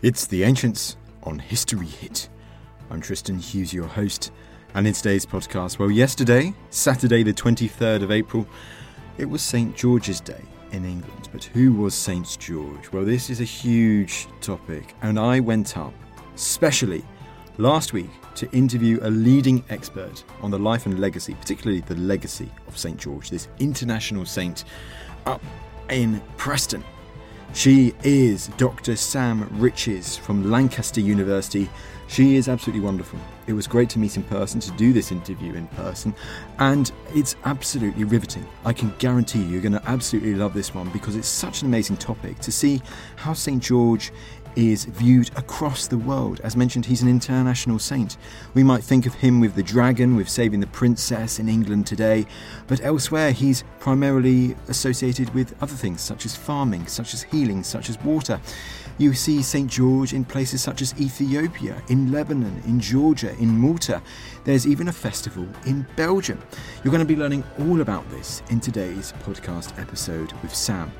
It's The Ancients on History Hit. I'm Tristan Hughes, your host, and in today's podcast, well, yesterday, Saturday, the 23rd of April, it was St. George's Day in England. But who was St. George? Well, this is a huge topic, and I went up specially last week to interview a leading expert on the life and legacy, particularly the legacy of St. George, this international saint up in Preston. She is Dr. Sam Riches from Lancaster University. She is absolutely wonderful. It was great to meet in person, to do this interview in person, and it's absolutely riveting. I can guarantee you, you're going to absolutely love this one because it's such an amazing topic to see how St. George is viewed across the world. As mentioned, he's an international saint. We might think of him with the dragon, with saving the princess in England today, but elsewhere he's primarily associated with other things such as farming, such as healing, such as water. You see St. George in places such as Ethiopia, in Lebanon, in Georgia, in Malta. There's even a festival in Belgium. You're going to be learning all about this in today's podcast episode with Sam.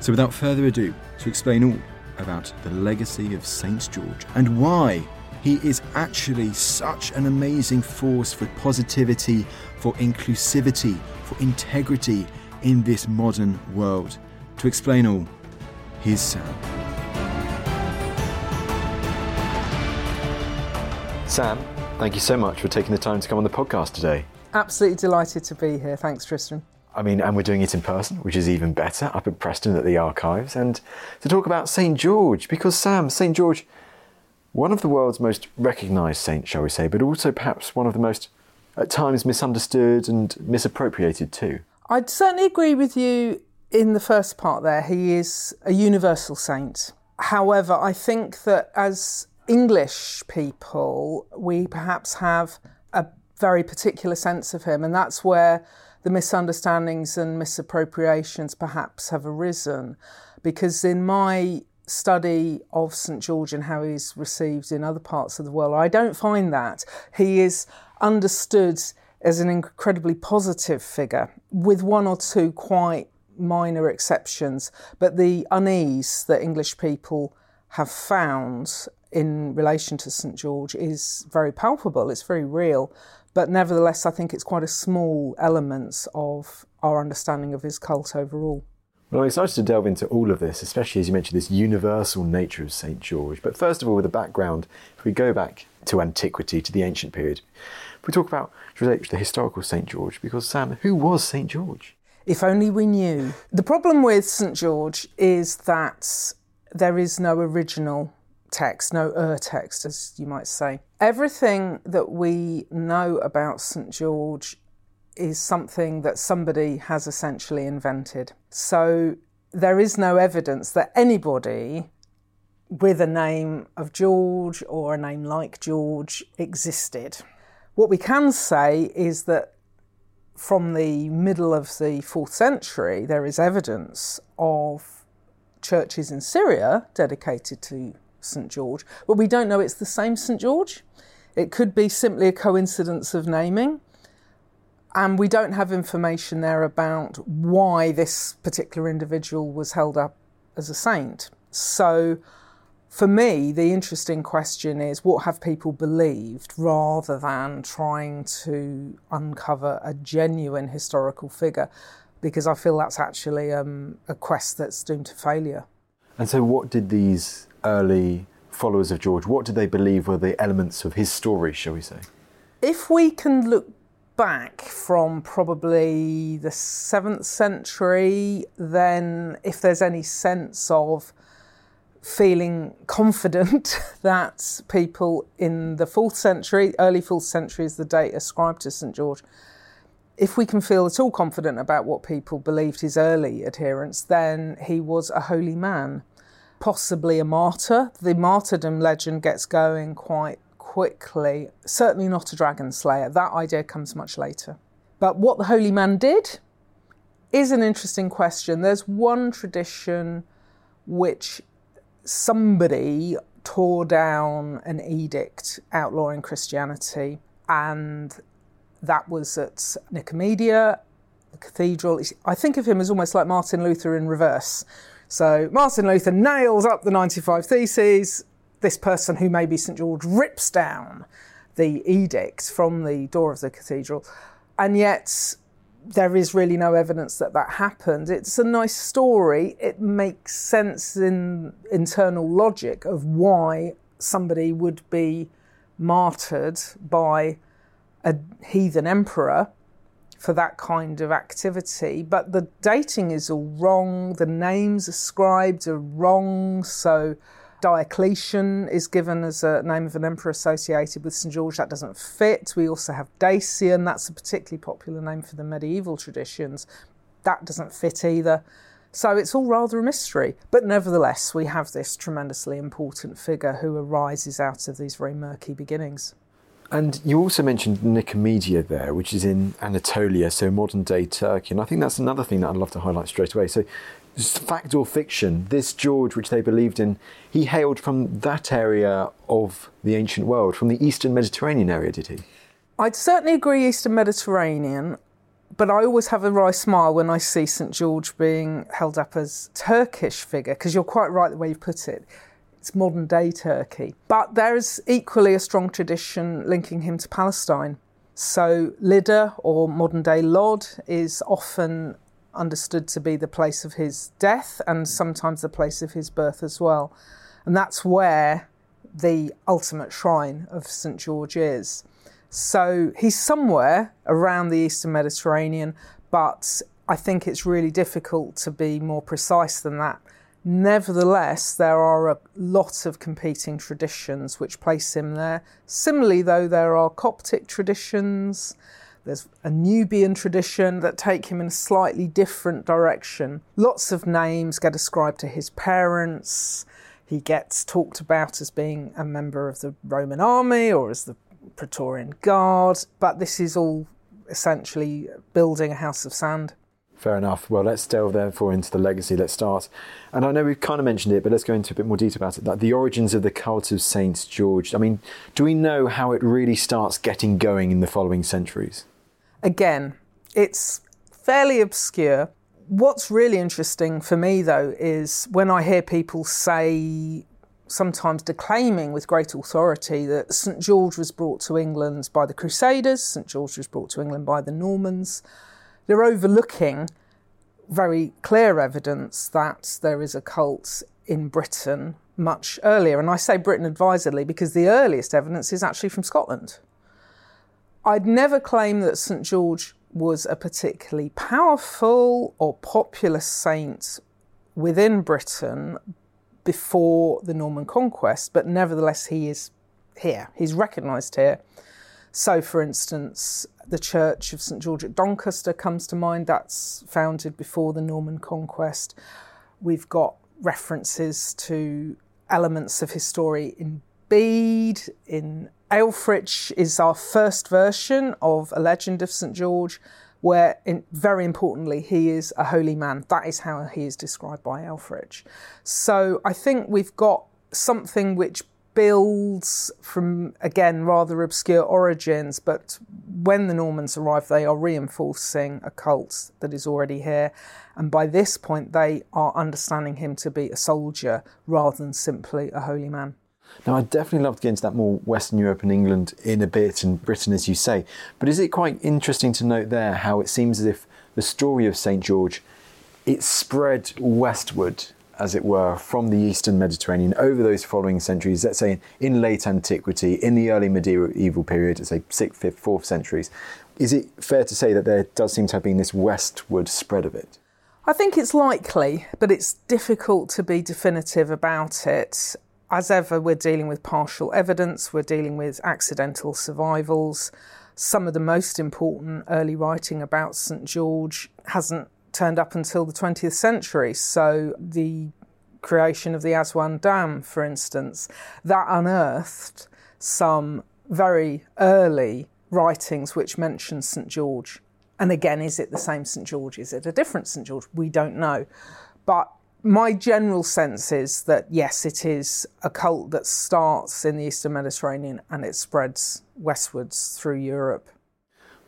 So, without further ado, to explain all about the legacy of St. George and why he is actually such an amazing force for positivity, for inclusivity, for integrity in this modern world. To explain all, here's Sam. Sam, thank you so much for taking the time to come on the podcast today. Absolutely delighted to be here. Thanks, Tristan. I mean, and we're doing it in person, which is even better, up at Preston at the archives, and to talk about St. George, because Sam, St. George, one of the world's most recognised saints, shall we say, but also perhaps one of the most, at times, misunderstood and misappropriated too. I'd certainly agree with you in the first part there. He is a universal saint. However, I think that as English people, we perhaps have a very particular sense of him, and that's where the misunderstandings and misappropriations perhaps have arisen. Because in my study of St George and how he's received in other parts of the world, I don't find that. He is understood as an incredibly positive figure, with one or two quite minor exceptions. But the unease that English people have found in relation to St George is very palpable, it's very real. But nevertheless, I think it's quite a small element of our understanding of his cult overall. Well, I'm excited to delve into all of this, especially as you mentioned this universal nature of St. George. But first of all, with a background, if we go back to antiquity, to the ancient period, if we talk about the historical St. George, because Sam, who was St. George? If only we knew. The problem with St. George is that there is no original text, no ur text, as you might say. Everything that we know about St. George is something that somebody has essentially invented. So there is no evidence that anybody with a name of George or a name like George existed. What we can say is that from the middle of the fourth century, there is evidence of churches in Syria dedicated to St George, but we don't know it's the same St George. It could be simply a coincidence of naming. And we don't have information there about why this particular individual was held up as a saint. So, for me, the interesting question is what have people believed rather than trying to uncover a genuine historical figure, because I feel that's actually um, a quest that's doomed to failure. And so, what did these early followers of George, what did they believe were the elements of his story, shall we say? If we can look back from probably the seventh century, then if there's any sense of feeling confident that people in the fourth century, early fourth century is the date ascribed to St George, if we can feel at all confident about what people believed his early adherents, then he was a holy man, possibly a martyr. The martyrdom legend gets going quite quickly, certainly not a dragon slayer. That idea comes much later. But what the holy man did is an interesting question. There's one tradition which somebody tore down an edict outlawing Christianity, and that was at Nicomedia, the cathedral. I think of him as almost like Martin Luther in reverse. So Martin Luther nails up the 95 Theses. This person, who may be St George, rips down the edict from the door of the cathedral. And yet, there is really no evidence that that happened. It's a nice story. It makes sense in internal logic of why somebody would be martyred by a heathen emperor for that kind of activity. But the dating is all wrong, the names ascribed are wrong. So Diocletian is given as a name of an emperor associated with St George. That doesn't fit. We also have Dacian, that's a particularly popular name for the medieval traditions. That doesn't fit either. So it's all rather a mystery. But nevertheless, we have this tremendously important figure who arises out of these very murky beginnings. And you also mentioned Nicomedia there, which is in Anatolia, so modern day Turkey. And I think that's another thing that I'd love to highlight straight away. So fact or fiction, this George, which they believed in, he hailed from that area of the ancient world, from the Eastern Mediterranean area, did he? I'd certainly agree Eastern Mediterranean, but I always have a wry smile when I see St George being held up as Turkish figure, because you're quite right the way you put it. It's modern day Turkey. But there's equally a strong tradition linking him to Palestine. So Lydda or modern day Lod is often understood to be the place of his death and sometimes the place of his birth as well. And that's where the ultimate shrine of St. George is. So he's somewhere around the Eastern Mediterranean, but I think it's really difficult to be more precise than that. Nevertheless, there are a lot of competing traditions which place him there. Similarly, though, there are Coptic traditions, there's a Nubian tradition that take him in a slightly different direction. Lots of names get ascribed to his parents. He gets talked about as being a member of the Roman army or as the Praetorian Guard, but this is all essentially building a house of sand. Fair enough. Well, let's delve therefore into the legacy. Let's start. And I know we've kind of mentioned it, but let's go into a bit more detail about it. Like the origins of the cult of Saint George. I mean, do we know how it really starts getting going in the following centuries? Again, it's fairly obscure. What's really interesting for me, though, is when I hear people say, sometimes declaiming with great authority, that St George was brought to England by the Crusaders, St George was brought to England by the Normans. They're overlooking very clear evidence that there is a cult in Britain much earlier. And I say Britain advisedly because the earliest evidence is actually from Scotland. I'd never claim that St George was a particularly powerful or popular saint within Britain before the Norman conquest, but nevertheless, he is here. He's recognised here. So, for instance, the Church of St George at Doncaster comes to mind. That's founded before the Norman conquest. We've got references to elements of his story in Bede, in Aelfric is our first version of a legend of St George, where, in, very importantly, he is a holy man. That is how he is described by Aelfric. So I think we've got something which builds from, again, rather obscure origins, but when the Normans arrive, they are reinforcing a cult that is already here. And by this point, they are understanding him to be a soldier rather than simply a holy man. Now, I'd definitely love to get into that more Western Europe and England in a bit, and Britain, as you say. But is it quite interesting to note there how it seems as if the story of St. George, it spread westward as it were, from the eastern Mediterranean over those following centuries, let's say in late antiquity, in the early medieval period, let's say 6th, 5th, 4th centuries. Is it fair to say that there does seem to have been this westward spread of it? I think it's likely, but it's difficult to be definitive about it. As ever, we're dealing with partial evidence, we're dealing with accidental survivals. Some of the most important early writing about St George hasn't turned up until the 20th century. So the creation of the Aswan Dam, for instance, that unearthed some very early writings which mention St George. And again, is it the same St George? Is it a different St George? We don't know. But my general sense is that yes, it is a cult that starts in the Eastern Mediterranean and it spreads westwards through Europe.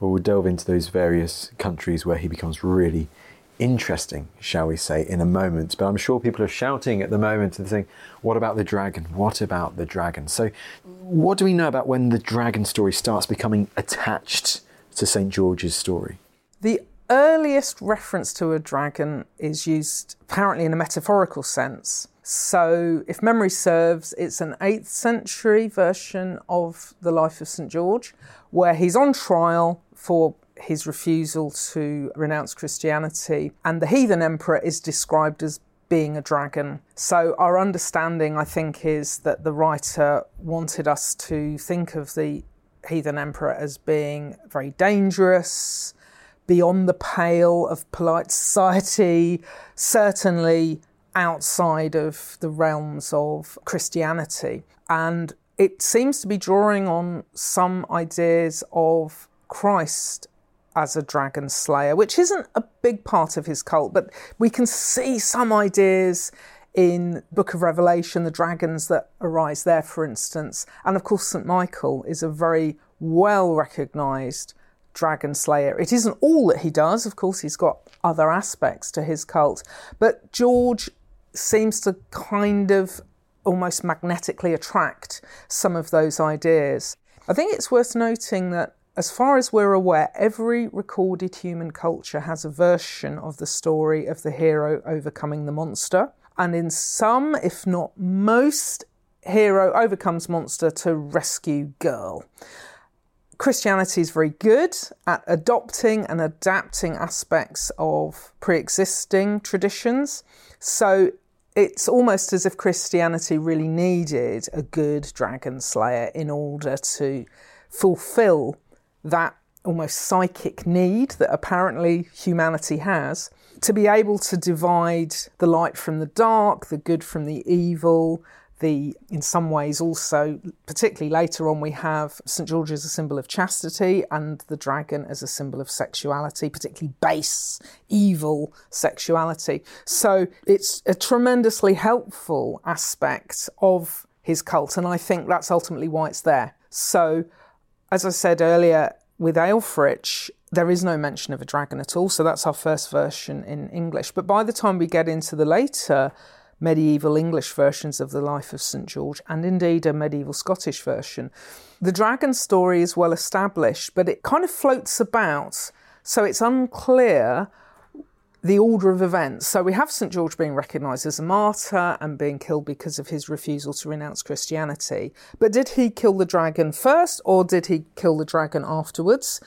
Well, we'll delve into those various countries where he becomes really interesting, shall we say, in a moment. But I'm sure people are shouting at the moment and saying, What about the dragon? What about the dragon? So, what do we know about when the dragon story starts becoming attached to St. George's story? The earliest reference to a dragon is used apparently in a metaphorical sense. So, if memory serves, it's an 8th century version of the life of St. George, where he's on trial for his refusal to renounce Christianity. And the heathen emperor is described as being a dragon. So, our understanding, I think, is that the writer wanted us to think of the heathen emperor as being very dangerous, beyond the pale of polite society, certainly outside of the realms of Christianity. And it seems to be drawing on some ideas of Christ as a dragon slayer, which isn't a big part of his cult, but we can see some ideas in Book of Revelation, the dragons that arise there, for instance. And of course, St. Michael is a very well recognized dragon slayer. It isn't all that he does, of course, he's got other aspects to his cult, but George seems to kind of almost magnetically attract some of those ideas. I think it's worth noting that as far as we're aware, every recorded human culture has a version of the story of the hero overcoming the monster. And in some, if not most, hero overcomes monster to rescue girl. Christianity is very good at adopting and adapting aspects of pre existing traditions. So it's almost as if Christianity really needed a good dragon slayer in order to fulfill that almost psychic need that apparently humanity has to be able to divide the light from the dark, the good from the evil, the in some ways also particularly later on we have st george as a symbol of chastity and the dragon as a symbol of sexuality particularly base evil sexuality. So it's a tremendously helpful aspect of his cult and i think that's ultimately why it's there. So as I said earlier, with Aelfric, there is no mention of a dragon at all, so that's our first version in English. But by the time we get into the later medieval English versions of the life of St George, and indeed a medieval Scottish version, the dragon story is well established, but it kind of floats about, so it's unclear the order of events. So we have St. George being recognised as a martyr and being killed because of his refusal to renounce Christianity. But did he kill the dragon first or did he kill the dragon afterwards?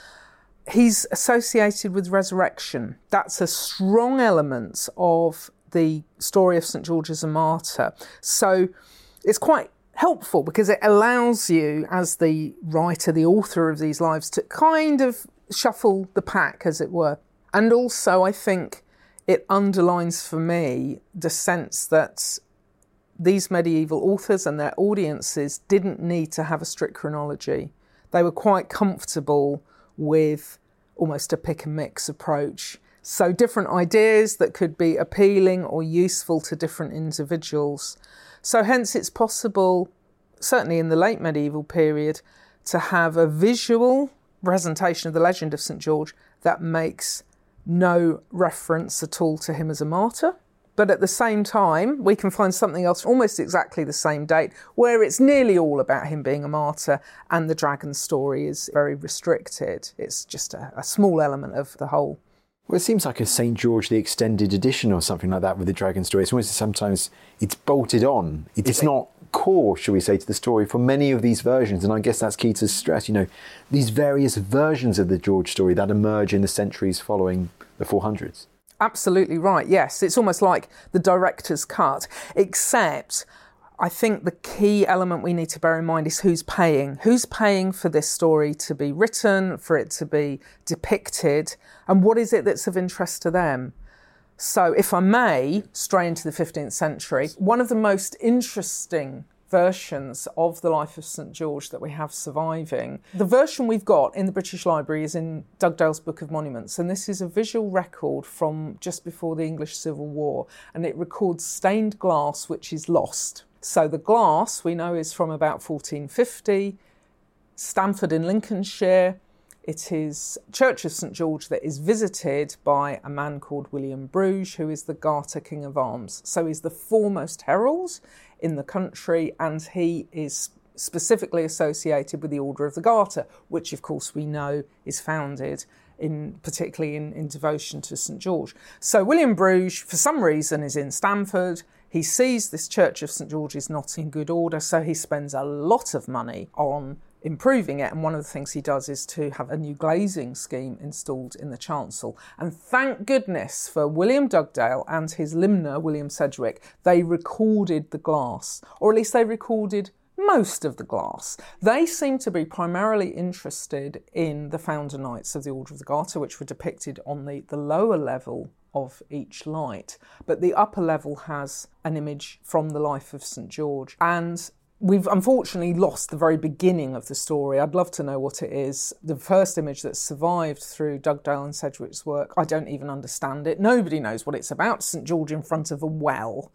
He's associated with resurrection. That's a strong element of the story of St. George as a martyr. So it's quite helpful because it allows you, as the writer, the author of these lives, to kind of shuffle the pack, as it were. And also, I think it underlines for me the sense that these medieval authors and their audiences didn't need to have a strict chronology. They were quite comfortable with almost a pick and mix approach. So, different ideas that could be appealing or useful to different individuals. So, hence, it's possible, certainly in the late medieval period, to have a visual presentation of the legend of St George that makes no reference at all to him as a martyr. But at the same time, we can find something else almost exactly the same date where it's nearly all about him being a martyr and the dragon story is very restricted. It's just a, a small element of the whole. Well, it seems like a St. George the Extended Edition or something like that with the dragon story. It's almost sometimes it's bolted on. It's not core, shall we say, to the story for many of these versions. And I guess that's key to stress, you know, these various versions of the George story that emerge in the centuries following the 400s. Absolutely right. Yes, it's almost like the director's cut, except I think the key element we need to bear in mind is who's paying. Who's paying for this story to be written, for it to be depicted, and what is it that's of interest to them? So, if I may stray into the 15th century, one of the most interesting versions of the life of St George that we have surviving. The version we've got in the British Library is in Dugdale's Book of Monuments, and this is a visual record from just before the English Civil War, and it records stained glass which is lost. So the glass we know is from about 1450, Stamford in Lincolnshire. It is Church of St George that is visited by a man called William Bruges, who is the Garter King of Arms. So he's the foremost herald in the country, and he is specifically associated with the Order of the Garter, which of course we know is founded in particularly in, in devotion to St George. So William Bruges, for some reason, is in Stamford. He sees this church of St George is not in good order, so he spends a lot of money on improving it. And one of the things he does is to have a new glazing scheme installed in the chancel. And thank goodness for William Dugdale and his limner, William Sedgwick, they recorded the glass, or at least they recorded most of the glass. They seem to be primarily interested in the founder knights of the Order of the Garter, which were depicted on the, the lower level of each light. But the upper level has an image from the life of St. George. And We've unfortunately lost the very beginning of the story. I'd love to know what it is. The first image that survived through Dugdale and Sedgwick's work, I don't even understand it. Nobody knows what it's about. St George in front of a well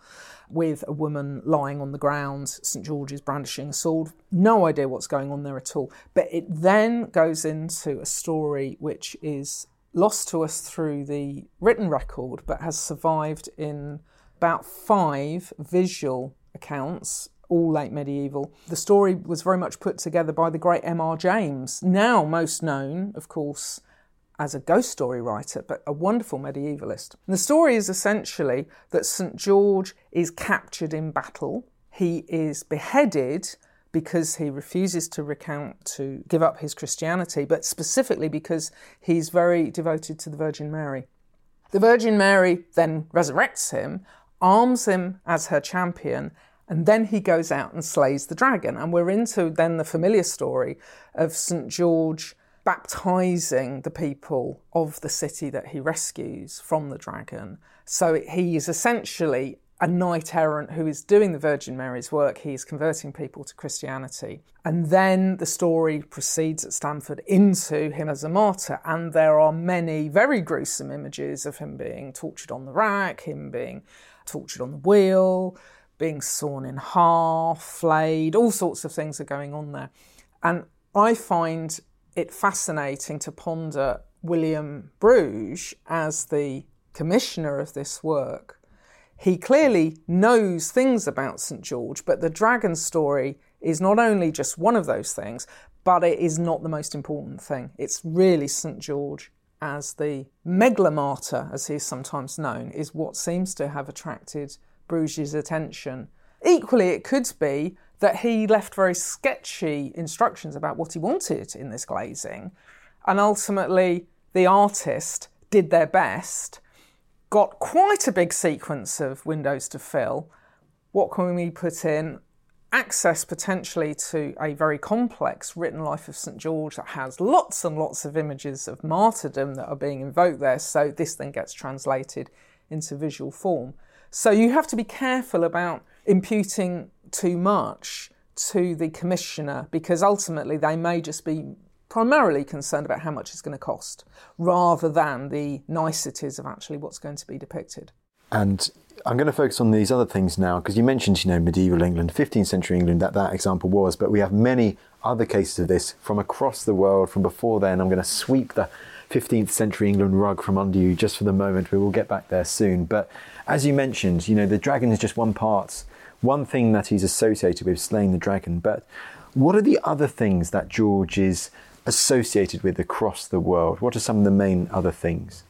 with a woman lying on the ground. St George is brandishing a sword. No idea what's going on there at all. But it then goes into a story which is lost to us through the written record but has survived in about five visual accounts all late medieval. The story was very much put together by the great M.R. James, now most known, of course, as a ghost story writer, but a wonderful medievalist. And the story is essentially that St. George is captured in battle, he is beheaded because he refuses to recount to give up his Christianity, but specifically because he's very devoted to the Virgin Mary. The Virgin Mary then resurrects him, arms him as her champion, and then he goes out and slays the dragon. And we're into then the familiar story of St. George baptizing the people of the city that he rescues from the dragon. So he is essentially a knight errant who is doing the Virgin Mary's work. He is converting people to Christianity. And then the story proceeds at Stamford into him as a martyr. And there are many very gruesome images of him being tortured on the rack, him being tortured on the wheel, being sawn in half, flayed, all sorts of things are going on there. And I find it fascinating to ponder William Bruges as the commissioner of this work. He clearly knows things about St. George, but the dragon story is not only just one of those things, but it is not the most important thing. It's really St. George as the megalomartyr, as he's sometimes known, is what seems to have attracted Bruges' attention. Equally, it could be that he left very sketchy instructions about what he wanted in this glazing, and ultimately the artist did their best, got quite a big sequence of windows to fill. What can we put in? Access potentially to a very complex written life of St. George that has lots and lots of images of martyrdom that are being invoked there, so this then gets translated into visual form. So you have to be careful about imputing too much to the commissioner because ultimately they may just be primarily concerned about how much it's going to cost rather than the niceties of actually what's going to be depicted. And I'm going to focus on these other things now because you mentioned, you know, medieval England, 15th century England, that that example was, but we have many other cases of this from across the world from before then. I'm going to sweep the 15th century England rug from under you just for the moment. We will get back there soon. But as you mentioned, you know, the dragon is just one part, one thing that he's associated with slaying the dragon. But what are the other things that George is associated with across the world? What are some of the main other things?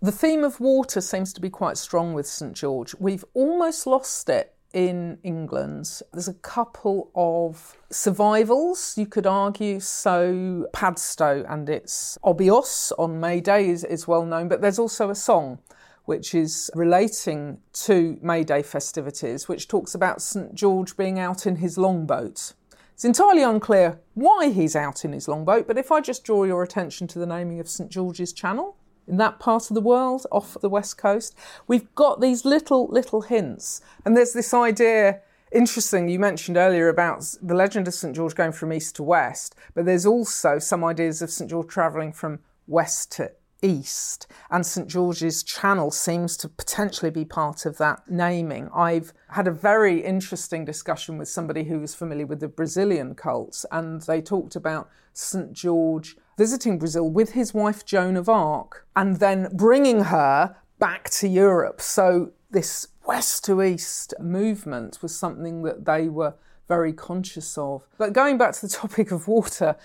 The theme of water seems to be quite strong with St George. We've almost lost it in England. There's a couple of survivals, you could argue. So, Padstow and its Obby Oss on May Day is, is well known, but there's also a song which is relating to May Day festivities, which talks about St George being out in his longboat. It's entirely unclear why he's out in his longboat, but if I just draw your attention to the naming of St George's Channel, in that part of the world off the west coast. We've got these little, little hints. And there's this idea, interesting, you mentioned earlier about the legend of St. George going from east to west, but there's also some ideas of St. George travelling from west to east. And St. George's Channel seems to potentially be part of that naming. I've had a very interesting discussion with somebody who was familiar with the Brazilian cults, and they talked about St. George visiting Brazil with his wife Joan of Arc and then bringing her back to Europe. So, this west to east movement was something that they were very conscious of. But going back to the topic of water,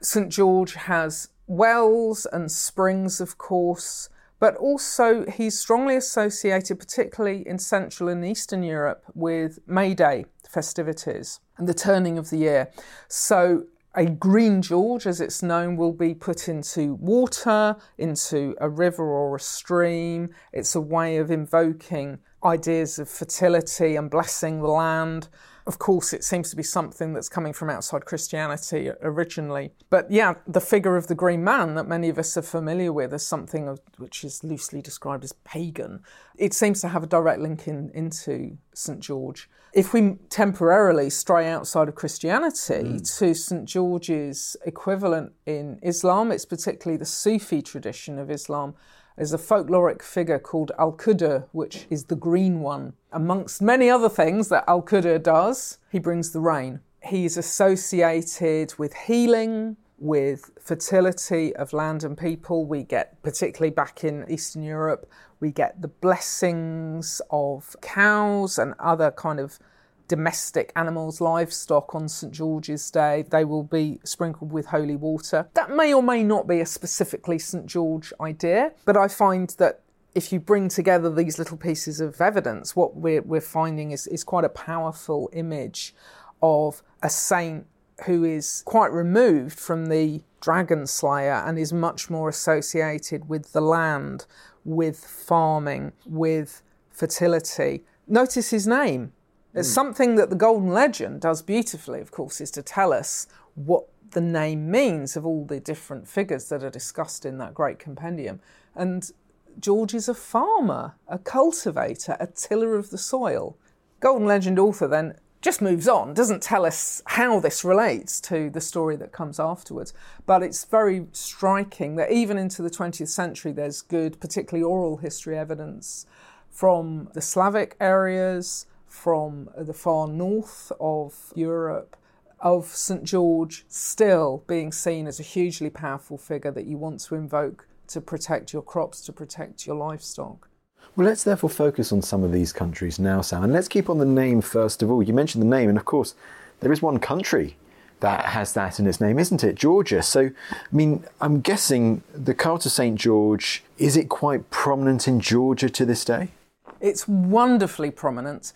St. George has wells and springs, of course. But also, he's strongly associated, particularly in Central and Eastern Europe, with May Day festivities and the turning of the year. So, a green George, as it's known, will be put into water, into a river or a stream. It's a way of invoking ideas of fertility and blessing the land. Of course, it seems to be something that's coming from outside Christianity originally. But yeah, the figure of the green man that many of us are familiar with as something of, which is loosely described as pagan, it seems to have a direct link in, into St. George. If we temporarily stray outside of Christianity mm. to St. George's equivalent in Islam, it's particularly the Sufi tradition of Islam there's a folkloric figure called Al Khidr, which is the green one. Amongst many other things that Al Khidr does, he brings the rain. He's associated with healing, with fertility of land and people. We get, particularly back in Eastern Europe, we get the blessings of cows and other kind of domestic animals, livestock on St George's Day. They will be sprinkled with holy water. That may or may not be a specifically St George idea, but I find that if you bring together these little pieces of evidence, what we're, we're finding is, is quite a powerful image of a saint who is quite removed from the dragon slayer and is much more associated with the land, with farming, with fertility. Notice his name, there's mm. something that the Golden Legend does beautifully, of course, is to tell us what the name means of all the different figures that are discussed in that great compendium. And George is a farmer, a cultivator, a tiller of the soil. Golden Legend author then just moves on, doesn't tell us how this relates to the story that comes afterwards. But it's very striking that even into the 20th century, there's good, particularly oral history evidence from the Slavic areas, from the far north of Europe of St George still being seen as a hugely powerful figure that you want to invoke to protect your crops, to protect your livestock. Well, let's therefore focus on some of these countries now, Sam, and let's keep on the name first of all. You mentioned the name, and of course, there is one country that has that in its name, isn't it? Georgia. So, I mean, I'm guessing the cult of St. George, is it quite prominent in Georgia to this day? It's wonderfully prominent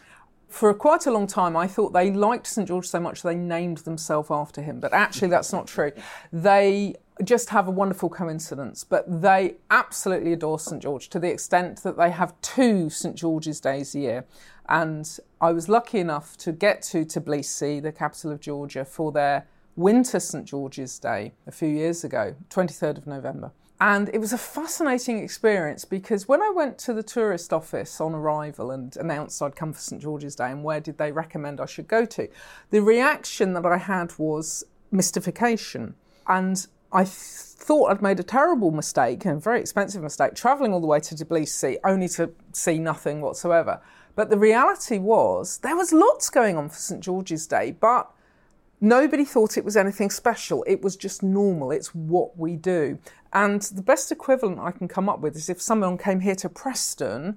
for quite a long time, I thought they liked St George so much they named themselves after him. But actually, that's not true. They just have a wonderful coincidence, but they absolutely adore St George to the extent that they have two St George's days a year. And I was lucky enough to get to Tbilisi, the capital of Georgia, for their winter St George's Day a few years ago, 23rd of November. And it was a fascinating experience because when I went to the tourist office on arrival and announced I'd come for St George's Day and where did they recommend I should go to, the reaction that I had was mystification. And I thought I'd made a terrible mistake, a very expensive mistake, travelling all the way to Tbilisi only to see nothing whatsoever. But the reality was there was lots going on for St George's Day, but nobody thought it was anything special. It was just normal. It's what we do. And the best equivalent I can come up with is if someone came here to Preston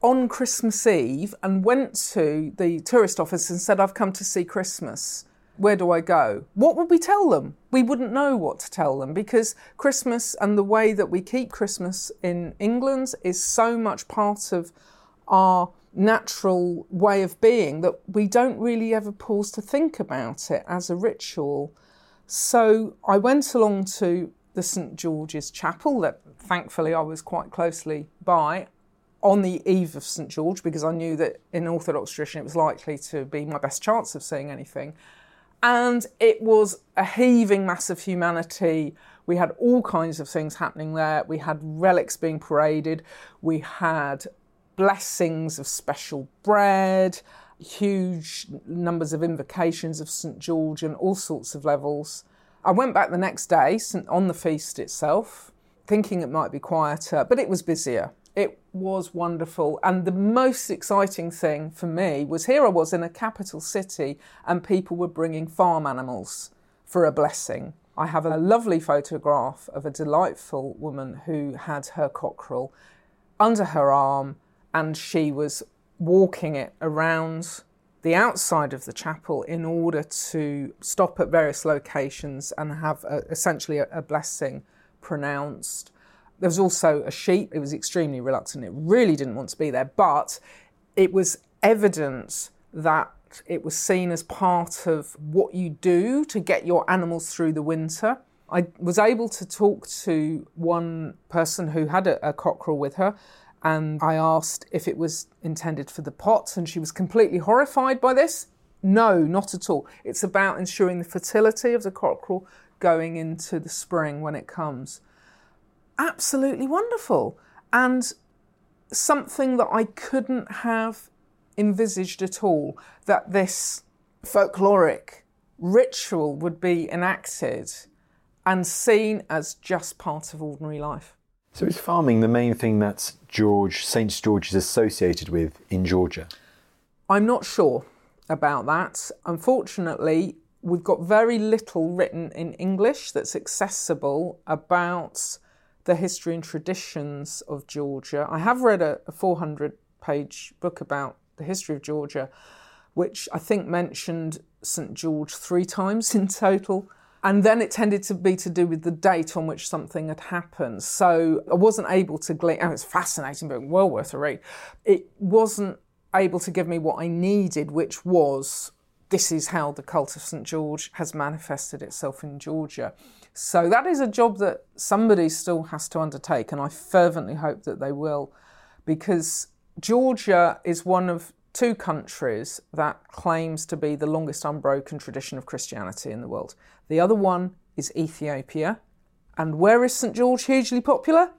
on Christmas Eve and went to the tourist office and said, I've come to see Christmas. Where do I go? What would we tell them? We wouldn't know what to tell them because Christmas and the way that we keep Christmas in England is so much part of our natural way of being that we don't really ever pause to think about it as a ritual. So I went along to the St George's Chapel that thankfully I was quite closely by on the eve of St George because I knew that in Orthodox tradition it was likely to be my best chance of seeing anything. And it was a heaving mass of humanity. We had all kinds of things happening there. We had relics being paraded. We had blessings of special bread, huge numbers of invocations of St George and all sorts of levels. I went back the next day on the feast itself, thinking it might be quieter, but it was busier. It was wonderful. And the most exciting thing for me was here I was in a capital city and people were bringing farm animals for a blessing. I have a lovely photograph of a delightful woman who had her cockerel under her arm and she was walking it around the outside of the chapel in order to stop at various locations and have a, essentially a, a blessing pronounced. There was also a sheep. It was extremely reluctant. It really didn't want to be there, but it was evident that it was seen as part of what you do to get your animals through the winter. I was able to talk to one person who had a, a cockerel with her, and I asked if it was intended for the pot, and she was completely horrified by this. No, not at all. It's about ensuring the fertility of the cockerel going into the spring when it comes absolutely wonderful and something that I couldn't have envisaged at all that this folkloric ritual would be enacted and seen as just part of ordinary life. So is farming the main thing that George St George is associated with in Georgia? I'm not sure about that. Unfortunately, we've got very little written in English that's accessible about the history and traditions of Georgia. I have read a, a 400 page book about the history of Georgia, which I think mentioned St. George three times in total. And then it tended to be to do with the date on which something had happened. So I wasn't able to glean, oh, it's fascinating, but well worth a read. It wasn't able to give me what I needed, which was this is how the cult of St. George has manifested itself in Georgia. So that is a job that somebody still has to undertake, and I fervently hope that they will, because Georgia is one of two countries that claims to be the longest unbroken tradition of Christianity in the world. The other one is Ethiopia. And where is St. George hugely popular?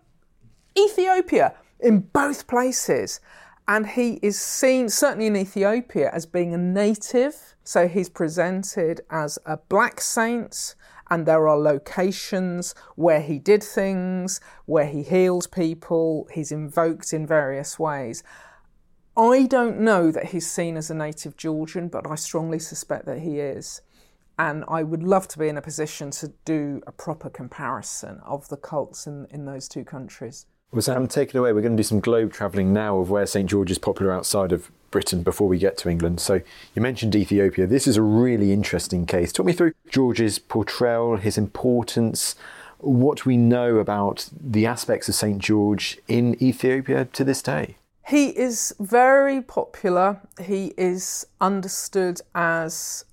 Ethiopia, in both places. And he is seen, certainly in Ethiopia, as being a native. So he's presented as a black saint, and there are locations where he did things, where he healed people, he's invoked in various ways. I don't know that he's seen as a native Georgian, but I strongly suspect that he is. And I would love to be in a position to do a proper comparison of the cults in, in those two countries. Well, Sam, take it away. We're going to do some globe travelling now of where St George is popular outside of Britain before we get to England. So you mentioned Ethiopia. This is a really interesting case. Talk me through George's portrayal, his importance, what we know about the aspects of St George in Ethiopia to this day. He is very popular. He is understood as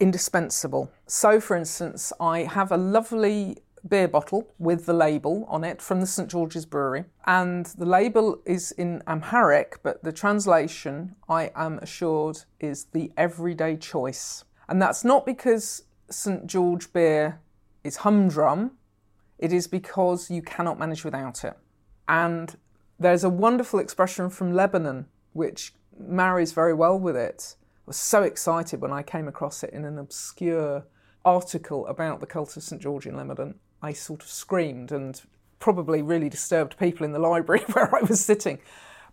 indispensable. So, for instance, I have a lovely beer bottle with the label on it from the St George's Brewery. And the label is in Amharic, but the translation, I am assured, is the everyday choice. And that's not because St George beer is humdrum, it is because you cannot manage without it. And there's a wonderful expression from Lebanon which marries very well with it. I was so excited when I came across it in an obscure article about the cult of St George in Lebanon. I sort of screamed and probably really disturbed people in the library where I was sitting.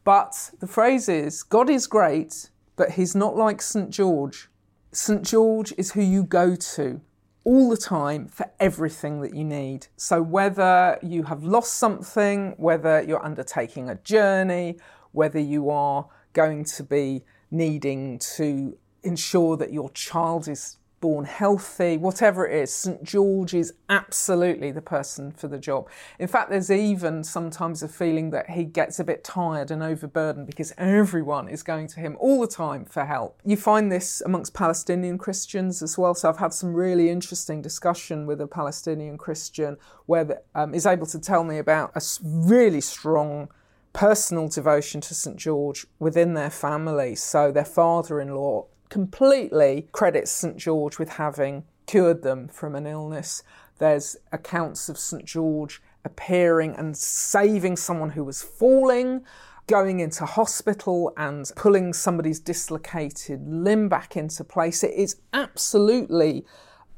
But the phrase is God is great, but he's not like St. George. St. George is who you go to all the time for everything that you need. So, whether you have lost something, whether you're undertaking a journey, whether you are going to be needing to ensure that your child is born healthy, whatever it is, St. George is absolutely the person for the job. In fact, there's even sometimes a feeling that he gets a bit tired and overburdened because everyone is going to him all the time for help. You find this amongst Palestinian Christians as well. So I've had some really interesting discussion with a Palestinian Christian where um, is able to tell me about a really strong personal devotion to St. George within their family. So their father in law completely credits St George with having cured them from an illness. There's accounts of St George appearing and saving someone who was falling, going into hospital and pulling somebody's dislocated limb back into place. It is absolutely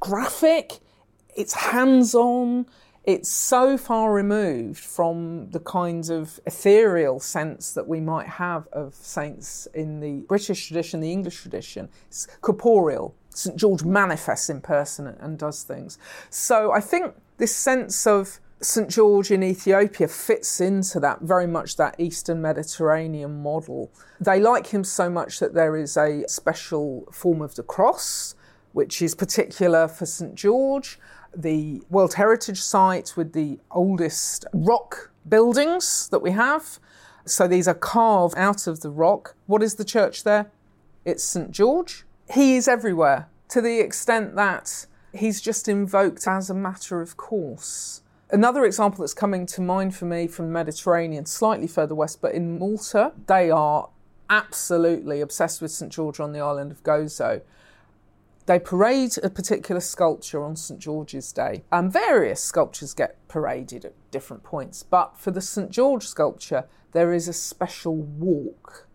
graphic, it's hands on, it's so far removed from the kinds of ethereal sense that we might have of saints in the British tradition, the English tradition. It's corporeal. St. George manifests in person and does things. So I think this sense of St. George in Ethiopia fits into that very much that Eastern Mediterranean model. They like him so much that there is a special form of the cross, which is particular for St. George the World Heritage Site with the oldest rock buildings that we have. So these are carved out of the rock. What is the church there? It's St. George. He is everywhere to the extent that he's just invoked as a matter of course. Another example that's coming to mind for me from the Mediterranean, slightly further west, but in Malta, they are absolutely obsessed with St. George on the island of Gozo. They parade a particular sculpture on St George's Day, and various sculptures get paraded at different points. But for the St George sculpture, there is a special walk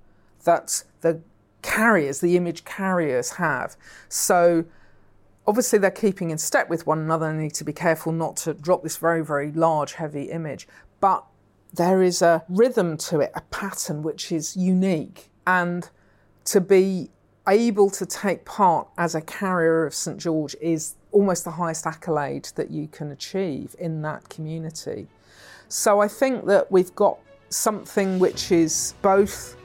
that the carriers, the image carriers, have. So obviously they're keeping in step with one another and need to be careful not to drop this very, very large, heavy image. But there is a rhythm to it, a pattern which is unique. And to be able to take part as a carrier of St George is almost the highest accolade that you can achieve in that community. So I think that we've got something which is both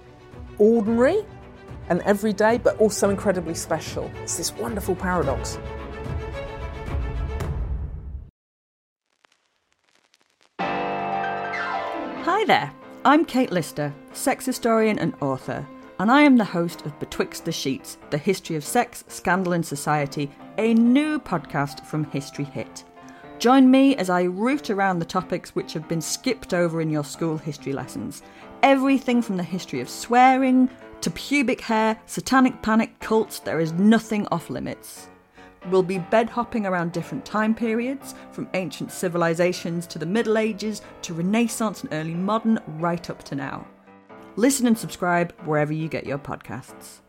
ordinary and everyday, but also incredibly special. It's this wonderful paradox. Hi there, I'm Kate Lister, sex historian and author and I am the host of Betwixt the Sheets, the history of sex, scandal, and society, a new podcast from History Hit. Join me as I root around the topics which have been skipped over in your school history lessons. Everything from the history of swearing to pubic hair, satanic panic, cults, there is nothing off limits. We'll be bed hopping around different time periods, from ancient civilizations to the Middle Ages to Renaissance and early modern, right up to now. Listen and subscribe wherever you get your podcasts.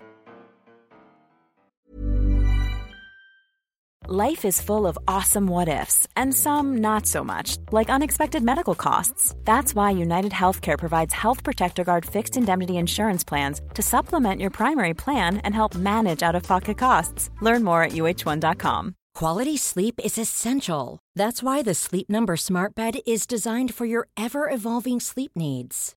Life is full of awesome what ifs, and some not so much, like unexpected medical costs. That's why United Healthcare provides Health Protector Guard fixed indemnity insurance plans to supplement your primary plan and help manage out of pocket costs. Learn more at uh1.com. Quality sleep is essential. That's why the Sleep Number Smart Bed is designed for your ever evolving sleep needs.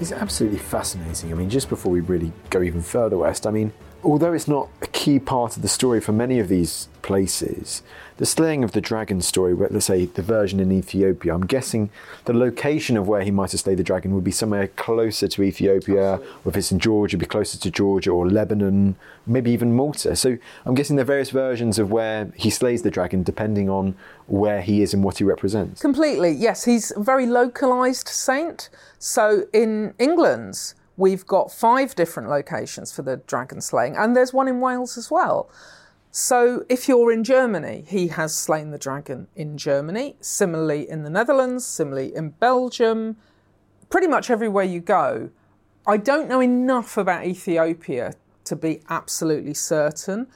It's absolutely fascinating. I mean, just before we really go even further west, I mean, although it's not a key part of the story for many of these places, the slaying of the dragon story, let's say the version in Ethiopia, I'm guessing the location of where he might have slayed the dragon would be somewhere closer to Ethiopia, or if it's in Georgia, it'd be closer to Georgia or Lebanon, maybe even Malta. So I'm guessing there are various versions of where he slays the dragon depending on where he is and what he represents. Completely, yes. He's a very localised saint. So in England, we've got five different locations for the dragon slaying, and there's one in Wales as well. So if you're in Germany, he has slain the dragon in Germany, similarly in the Netherlands, similarly in Belgium, pretty much everywhere you go. I don't know enough about Ethiopia to be absolutely certain.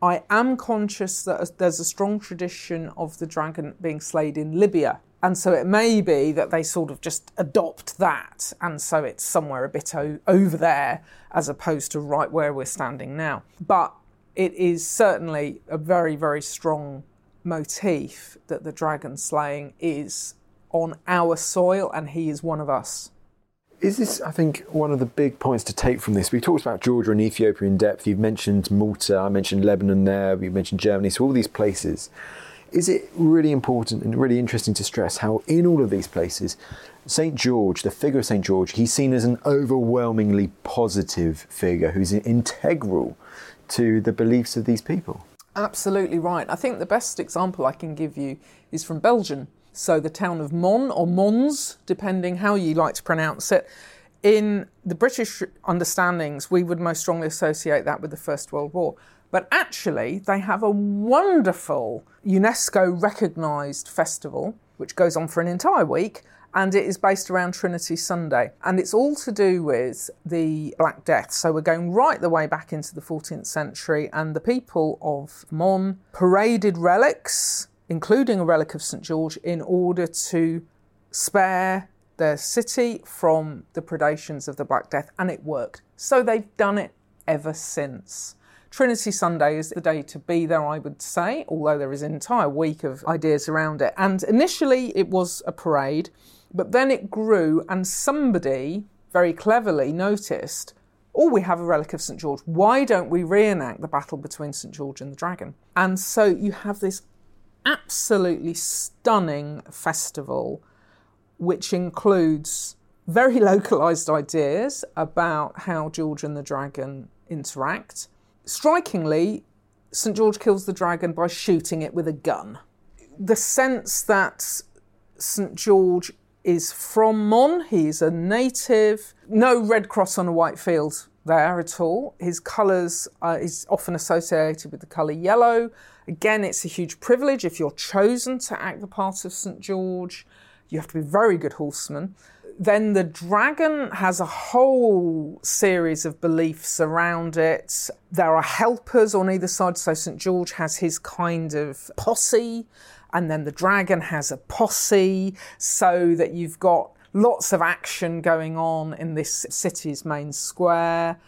I am conscious that there's a strong tradition of the dragon being slayed in Libya. And so it may be that they sort of just adopt that, and so it's somewhere a bit o- over there as opposed to right where we're standing now. But it is certainly a very, very strong motif that the dragon slaying is on our soil and he is one of us. Is this, I think, one of the big points to take from this? We talked about Georgia and Ethiopia in depth. You've mentioned Malta, I mentioned Lebanon there, we mentioned Germany, so all these places. Is it really important and really interesting to stress how, in all of these places, St. George, the figure of St. George, he's seen as an overwhelmingly positive figure who's integral to the beliefs of these people? Absolutely right. I think the best example I can give you is from Belgium. So the town of Mon or Mons, depending how you like to pronounce it. In the British understandings, we would most strongly associate that with the First World War. But actually, they have a wonderful UNESCO recognised festival, which goes on for an entire week, and it is based around Trinity Sunday. And it's all to do with the Black Death. So we're going right the way back into the 14th century, and the people of Mon paraded relics, including a relic of St. George, in order to spare their city from the predations of the Black Death, and it worked. So they've done it ever since. Trinity Sunday is the day to be there, I would say, although there is an entire week of ideas around it. And initially it was a parade, but then it grew, and somebody very cleverly noticed oh, we have a relic of St. George. Why don't we reenact the battle between St. George and the dragon? And so you have this absolutely stunning festival, which includes very localized ideas about how George and the dragon interact. Strikingly, St. George kills the dragon by shooting it with a gun. The sense that St. George is from Mon. He's a native. No red cross on a white field there at all. His colours uh, is often associated with the colour yellow. Again, it's a huge privilege if you're chosen to act the part of St George. You have to be a very good horseman. Then the dragon has a whole series of beliefs around it. There are helpers on either side. So St George has his kind of posse and then the dragon has a posse, so that you've got lots of action going on in this city's main square.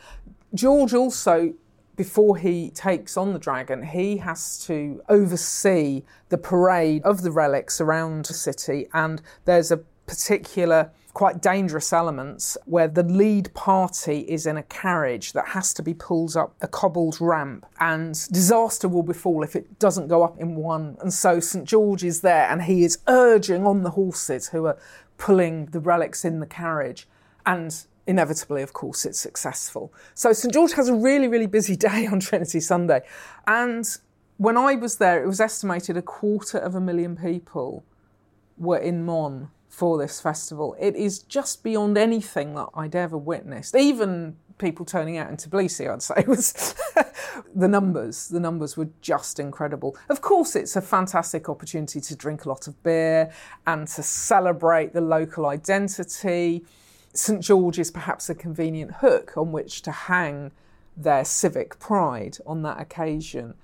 George also, before he takes on the dragon, he has to oversee the parade of the relics around the city, and there's a particular quite dangerous elements where the lead party is in a carriage that has to be pulled up a cobbled ramp and disaster will befall if it doesn't go up in one. And so St. George is there and he is urging on the horses who are pulling the relics in the carriage. And inevitably, of course, it's successful. So St. George has a really, really busy day on Trinity Sunday. And when I was there, it was estimated a quarter of a million people were in Mon for this festival. It is just beyond anything that I'd ever witnessed. Even people turning out in Tbilisi, I'd say, was the numbers. The numbers were just incredible. Of course, it's a fantastic opportunity to drink a lot of beer and to celebrate the local identity. St George is perhaps a convenient hook on which to hang their civic pride on that occasion.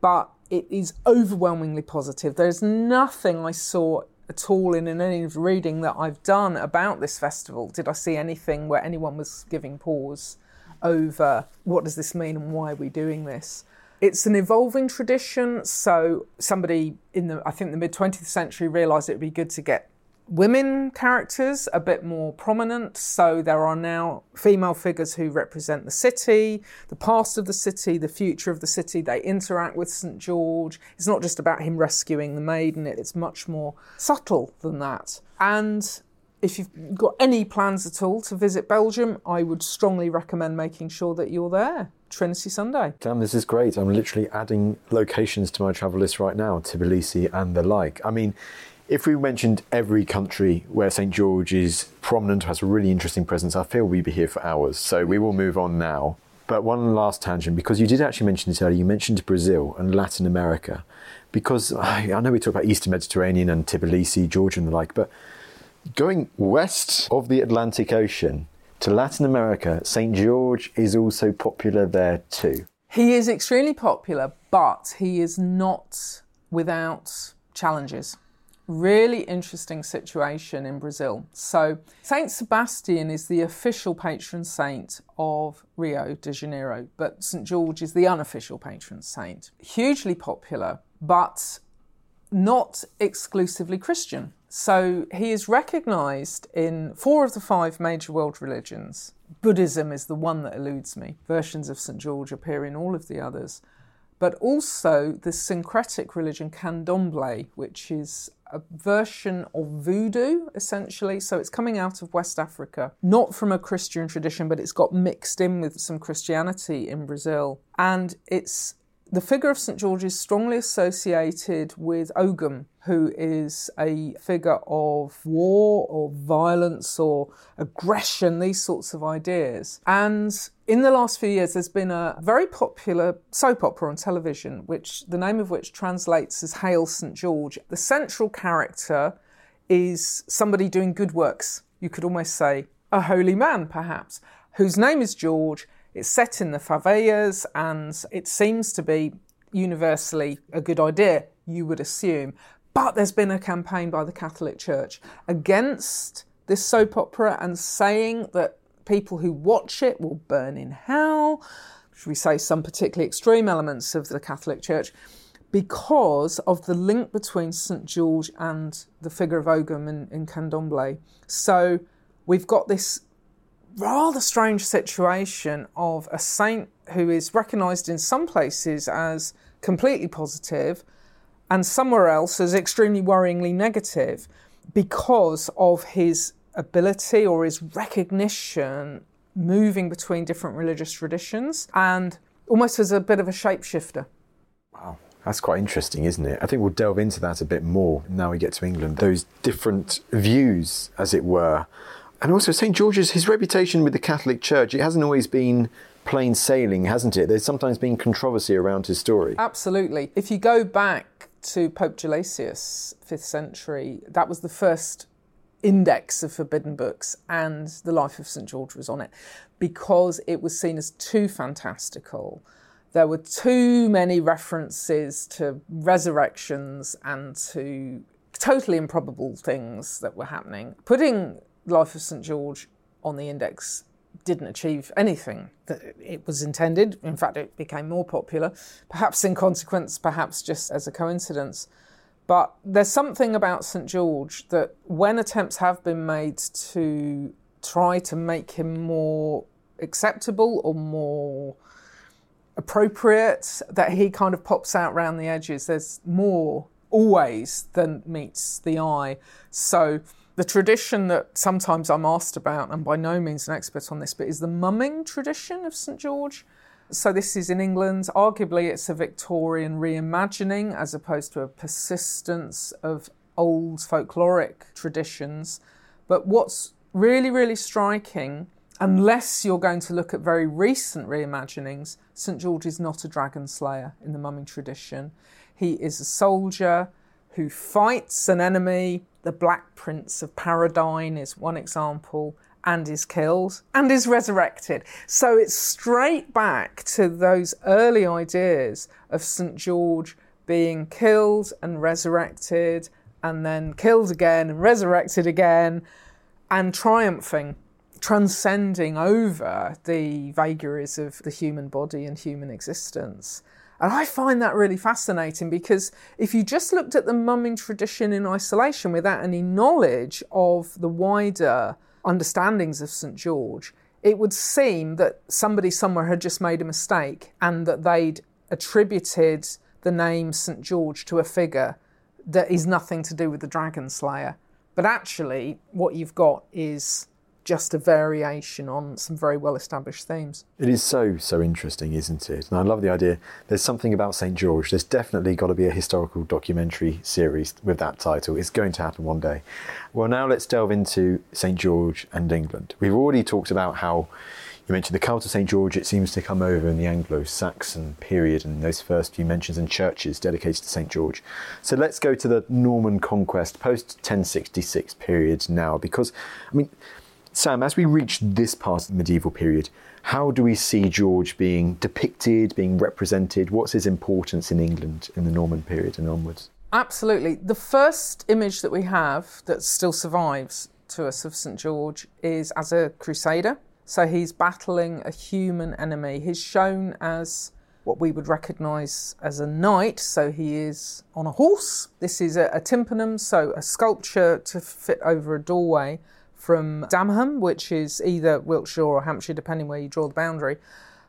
But it is overwhelmingly positive. There's nothing I saw at all in any of the reading that I've done about this festival. Did I see anything where anyone was giving pause over what does this mean and why are we doing this? It's an evolving tradition. So somebody in the I think the mid 20th century realised it would be good to get women characters a bit more prominent. So there are now female figures who represent the city, the past of the city, the future of the city. They interact with St. George. It's not just about him rescuing the maiden, it's much more subtle than that. And if you've got any plans at all to visit Belgium, I would strongly recommend making sure that you're there. Trinity Sunday. Damn, this is great. I'm literally adding locations to my travel list right now, Tbilisi and the like. I mean, if we mentioned every country where St. George is prominent, has a really interesting presence, I feel we'd be here for hours. So we will move on now. But one last tangent, because you did actually mention this earlier, you mentioned Brazil and Latin America. Because I know we talk about Eastern Mediterranean and Tbilisi, Georgia and the like, but going west of the Atlantic Ocean to Latin America, St. George is also popular there too. He is extremely popular, but he is not without challenges really interesting situation in Brazil. So, Saint Sebastian is the official patron saint of Rio de Janeiro, but St. George is the unofficial patron saint. Hugely popular, but not exclusively Christian. So, he is recognized in four of the five major world religions. Buddhism is the one that eludes me. Versions of St. George appear in all of the others but also the syncretic religion candomblé, which is a version of voodoo, essentially. So it's coming out of West Africa, not from a Christian tradition, but it's got mixed in with some Christianity in Brazil. And it's the figure of St. George is strongly associated with Ogum, who is a figure of war or violence or aggression, these sorts of ideas. And in the last few years, there's been a very popular soap opera on television, which the name of which translates as Hail St. George. The central character is somebody doing good works. You could almost say a holy man, perhaps, whose name is George it's set in the favelas and it seems to be universally a good idea, you would assume. But there's been a campaign by the Catholic Church against this soap opera and saying that people who watch it will burn in hell. Should we say some particularly extreme elements of the Catholic Church? Because of the link between St. George and the figure of Ogum in, in Candomblé. So we've got this rather strange situation of a saint who is recognised in some places as completely positive and somewhere else as extremely worryingly negative because of his ability or his recognition moving between different religious traditions and almost as a bit of a shapeshifter. Wow. That's quite interesting, isn't it? I think we'll delve into that a bit more now we get to England. Those different views, as it were, and also, St. George's, his reputation with the Catholic Church, it hasn't always been plain sailing, hasn't it? There's sometimes been controversy around his story. Absolutely. If you go back to Pope Gelasius, 5th century, that was the first index of forbidden books, and the life of St. George was on it because it was seen as too fantastical. There were too many references to resurrections and to totally improbable things that were happening. Putting Life of St. George on the index didn't achieve anything that it was intended. In fact, it became more popular, perhaps in consequence, perhaps just as a coincidence. But there's something about St. George that when attempts have been made to try to make him more acceptable or more appropriate, that he kind of pops out around the edges. There's more always than meets the eye. So the tradition that sometimes I'm asked about, and by no means an expert on this, but is the mumming tradition of St George. So this is in England. Arguably, it's a Victorian reimagining as opposed to a persistence of old folkloric traditions. But what's really, really striking, unless you're going to look at very recent reimaginings, St. George is not a dragon slayer in the mumming tradition. He is a soldier who fights an enemy. The Black Prince of Paradine is one example, and is killed and is resurrected. So it's straight back to those early ideas of St. George being killed and resurrected, and then killed again and resurrected again, and triumphing, transcending over the vagaries of the human body and human existence. And I find that really fascinating because if you just looked at the mumming tradition in isolation without any knowledge of the wider understandings of St. George, it would seem that somebody somewhere had just made a mistake and that they'd attributed the name St. George to a figure that is nothing to do with the dragon slayer. But actually, what you've got is just a variation on some very well established themes. It is so, so interesting, isn't it? And I love the idea. There's something about St. George. There's definitely got to be a historical documentary series with that title. It's going to happen one day. Well, now let's delve into St. George and England. We've already talked about how you mentioned the cult of St. George, it seems to come over in the Anglo Saxon period and those first few mentions in churches dedicated to St. George. So let's go to the Norman conquest post 1066 period now, because, I mean, Sam, as we reach this part of the medieval period, how do we see George being depicted, being represented? What's his importance in England in the Norman period and onwards? Absolutely. The first image that we have that still survives to us of St. George is as a crusader. So he's battling a human enemy. He's shown as what we would recognise as a knight, so he is on a horse. This is a, a tympanum, so a sculpture to fit over a doorway from Damerham, which is either Wiltshire or Hampshire, depending where you draw the boundary.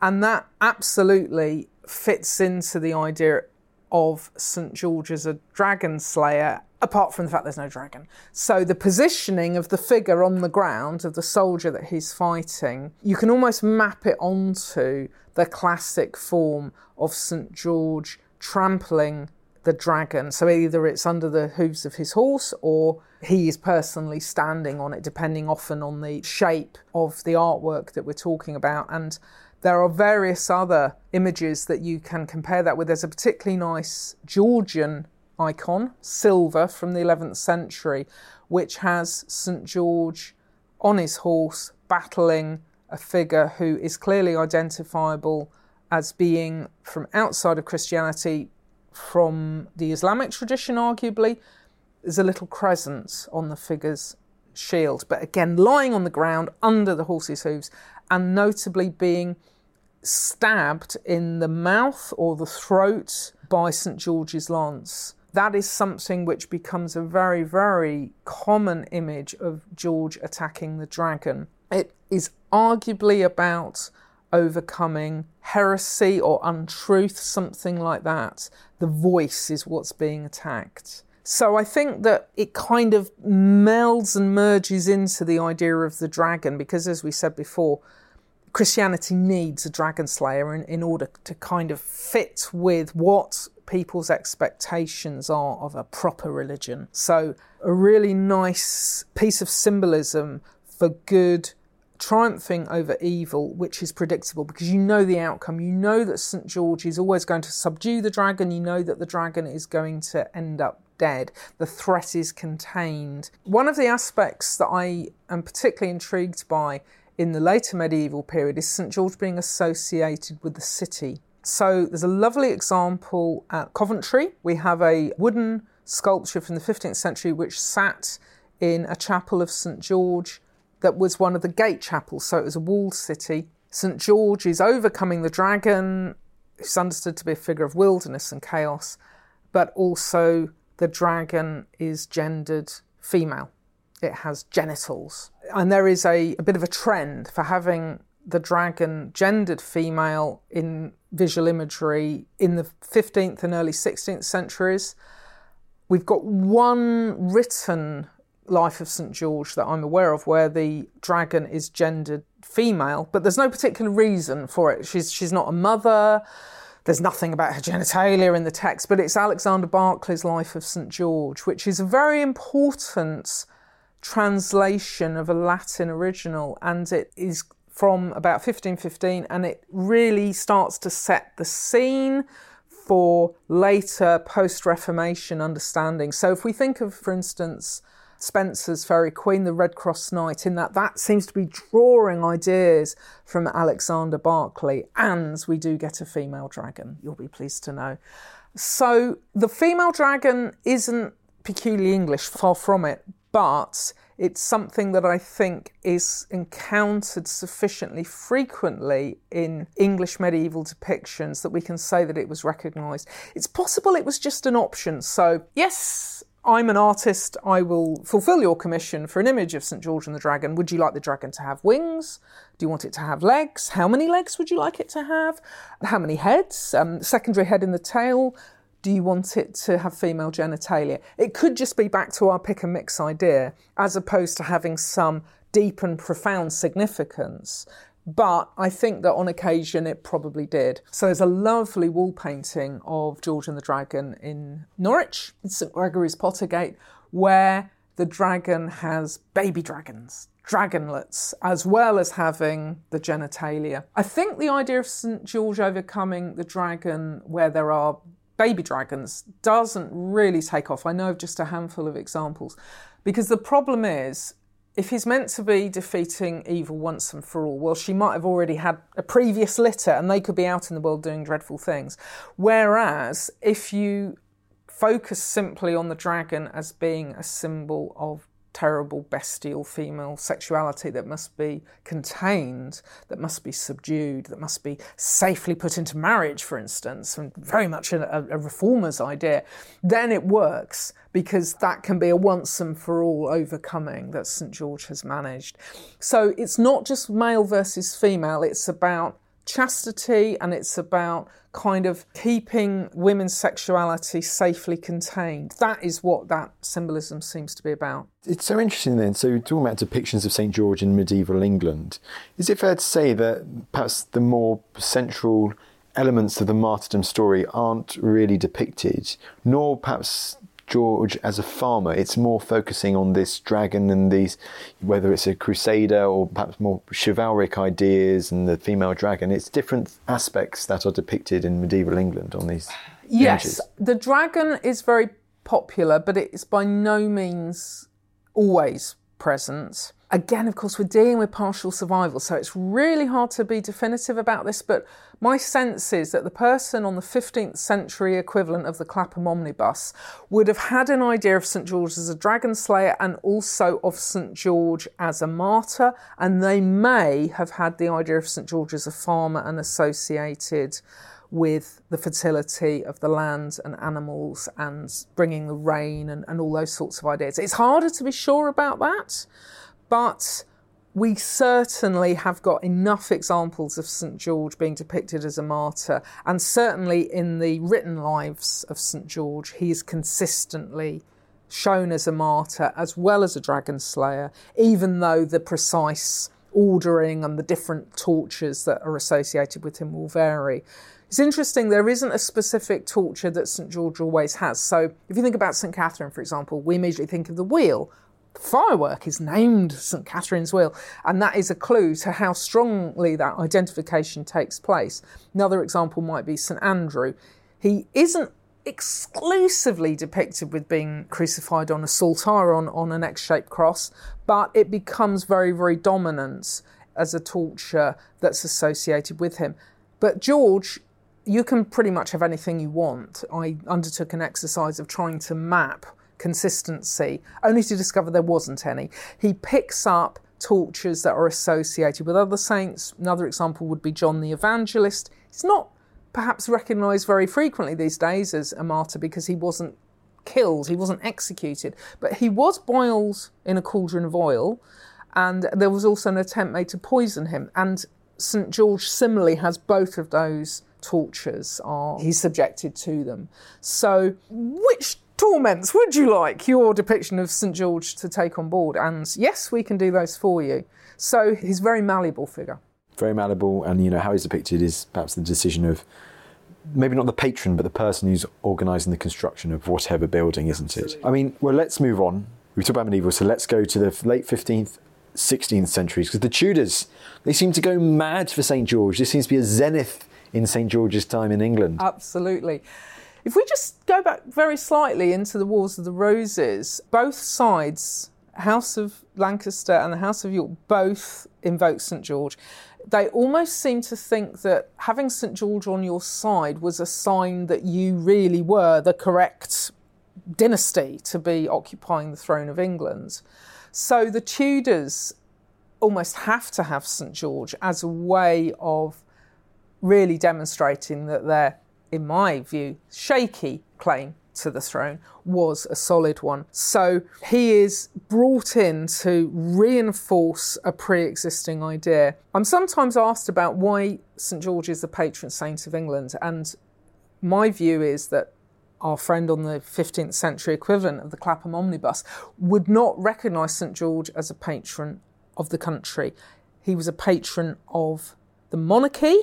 And that absolutely fits into the idea of St. George as a dragon slayer, apart from the fact there's no dragon. So the positioning of the figure on the ground, of the soldier that he's fighting, you can almost map it onto the classic form of St. George trampling the dragon. So either it's under the hooves of his horse or he is personally standing on it, depending often on the shape of the artwork that we're talking about. And there are various other images that you can compare that with. There's a particularly nice Georgian icon, silver from the 11th century, which has St. George on his horse battling a figure who is clearly identifiable as being from outside of Christianity, from the Islamic tradition, arguably. There's a little crescent on the figure's shield, but again, lying on the ground under the horse's hooves, and notably being stabbed in the mouth or the throat by St. George's lance. That is something which becomes a very, very common image of George attacking the dragon. It is arguably about overcoming heresy or untruth, something like that. The voice is what's being attacked. So I think that it kind of melds and merges into the idea of the dragon because, as we said before, Christianity needs a dragon slayer in, in order to kind of fit with what people's expectations are of a proper religion. So, a really nice piece of symbolism for good triumphing over evil, which is predictable because you know the outcome. You know that St. George is always going to subdue the dragon. You know that the dragon is going to end up dead. The threat is contained. One of the aspects that I am particularly intrigued by in the later medieval period is St. George being associated with the city. So there's a lovely example at Coventry. We have a wooden sculpture from the 15th century which sat in a chapel of St. George that was one of the gate chapels, so it was a walled city. St. George is overcoming the dragon, who's understood to be a figure of wilderness and chaos, but also the dragon is gendered female. It has genitals. And there is a, a bit of a trend for having the dragon gendered female in visual imagery in the 15th and early 16th centuries. We've got one written Life of St. George that I'm aware of where the dragon is gendered female, but there's no particular reason for it. She's, she's not a mother, there's nothing about her genitalia in the text, but it's Alexander Barclay's Life of St. George, which is a very important translation of a Latin original, and it is from about 1515, and it really starts to set the scene for later post Reformation understanding. So, if we think of, for instance, Spenser's Faerie Queen, the Red Cross Knight, in that that seems to be drawing ideas from Alexander Barclay, and we do get a female dragon, you'll be pleased to know. So the female dragon isn't peculiarly English, far from it, but it's something that I think is encountered sufficiently frequently in English medieval depictions that we can say that it was recognised. It's possible it was just an option. So, yes, I'm an artist, I will fulfill your commission for an image of St. George and the Dragon. Would you like the dragon to have wings? Do you want it to have legs? How many legs would you like it to have? How many heads? Um, secondary head in the tail. Do you want it to have female genitalia? It could just be back to our pick and mix idea, as opposed to having some deep and profound significance but I think that on occasion it probably did. So there's a lovely wall painting of George and the Dragon in Norwich, in St Gregory's Pottergate, where the dragon has baby dragons, dragonlets, as well as having the genitalia. I think the idea of St George overcoming the dragon where there are baby dragons doesn't really take off. I know of just a handful of examples. Because the problem is, if he's meant to be defeating evil once and for all, well, she might have already had a previous litter and they could be out in the world doing dreadful things. Whereas if you focus simply on the dragon as being a symbol of terrible, bestial female sexuality that must be contained, that must be subdued, that must be safely put into marriage, for instance, and very much a, a reformer's idea, then it works because that can be a once and for all overcoming that St. George has managed. So it's not just male versus female, it's about chastity and it's about kind of keeping women's sexuality safely contained. That is what that symbolism seems to be about. It's so interesting then. So, you're talking about depictions of St. George in medieval England, is it fair to say that perhaps the more central elements of the martyrdom story aren't really depicted, nor perhaps George as a farmer. It's more focusing on this dragon and these, whether it's a crusader or perhaps more chivalric ideas and the female dragon. It's different aspects that are depicted in medieval England on these. Yes, images. the dragon is very popular, but it's by no means always present. Again, of course, we're dealing with partial survival, so it's really hard to be definitive about this. But my sense is that the person on the 15th century equivalent of the Clapham omnibus would have had an idea of St. George as a dragon slayer and also of St. George as a martyr, and they may have had the idea of St. George as a farmer and associated with the fertility of the land and animals and bringing the rain and, and all those sorts of ideas. It's harder to be sure about that. But we certainly have got enough examples of St. George being depicted as a martyr, and certainly in the written lives of St. George, he is consistently shown as a martyr as well as a dragon slayer, even though the precise ordering and the different tortures that are associated with him will vary. It's interesting, there isn't a specific torture that St. George always has. So, if you think about St. Catherine, for example, we immediately think of the wheel firework is named St Catherine's Wheel, and that is a clue to how strongly that identification takes place. Another example might be St Andrew. He isn't exclusively depicted with being crucified on a saltire on, on an X shaped cross, but it becomes very, very dominant as a torture that's associated with him. But George, you can pretty much have anything you want. I undertook an exercise of trying to map consistency, only to discover there wasn't any. He picks up tortures that are associated with other saints. Another example would be John the Evangelist. He's not perhaps recognised very frequently these days as a martyr because he wasn't killed, he wasn't executed, but he was boiled in a cauldron of oil, and there was also an attempt made to poison him. And St George similarly has both of those tortures are he's subjected to them. So which torments would you like your depiction of St George to take on board? And yes, we can do those for you. So he's a very malleable figure. Very malleable, and you know how he's depicted is perhaps the decision of maybe not the patron, but the person who's organising the construction of whatever building, isn't it? I mean, well, let's move on. We've talked about medieval, so let's go to the late 15th, 16th centuries, because the Tudors, they seem to go mad for St. George. This seems to be a zenith in St. George's time in England. Absolutely. If we just go back very slightly into the Wars of the Roses, both sides, House of Lancaster and the House of York, both invoke St. George they almost seem to think that having St George on your side was a sign that you really were the correct dynasty to be occupying the throne of England. So the Tudors almost have to have St George as a way of really demonstrating that their, in my view, shaky claim to the throne was a solid one. So he is brought in to reinforce a pre existing idea. I'm sometimes asked about why St George is the patron saint of England, and my view is that our friend on the 15th century equivalent of the Clapham omnibus would not recognise St George as a patron of the country. He was a patron of the monarchy,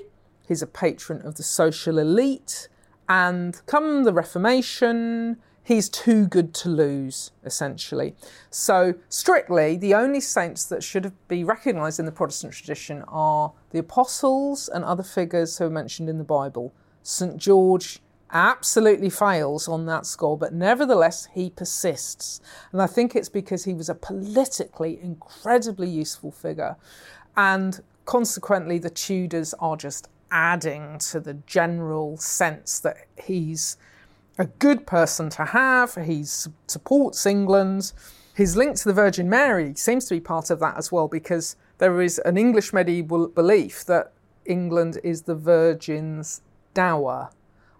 he's a patron of the social elite, and come the Reformation, he's too good to lose, essentially. So, strictly, the only saints that should be recognised in the Protestant tradition are the apostles and other figures who are mentioned in the Bible. St. George absolutely fails on that score, but nevertheless, he persists. And I think it's because he was a politically incredibly useful figure. And consequently, the Tudors are just adding to the general sense that he's a good person to have, he supports England. His link to the Virgin Mary seems to be part of that as well because there is an English medieval belief that England is the Virgin's dower.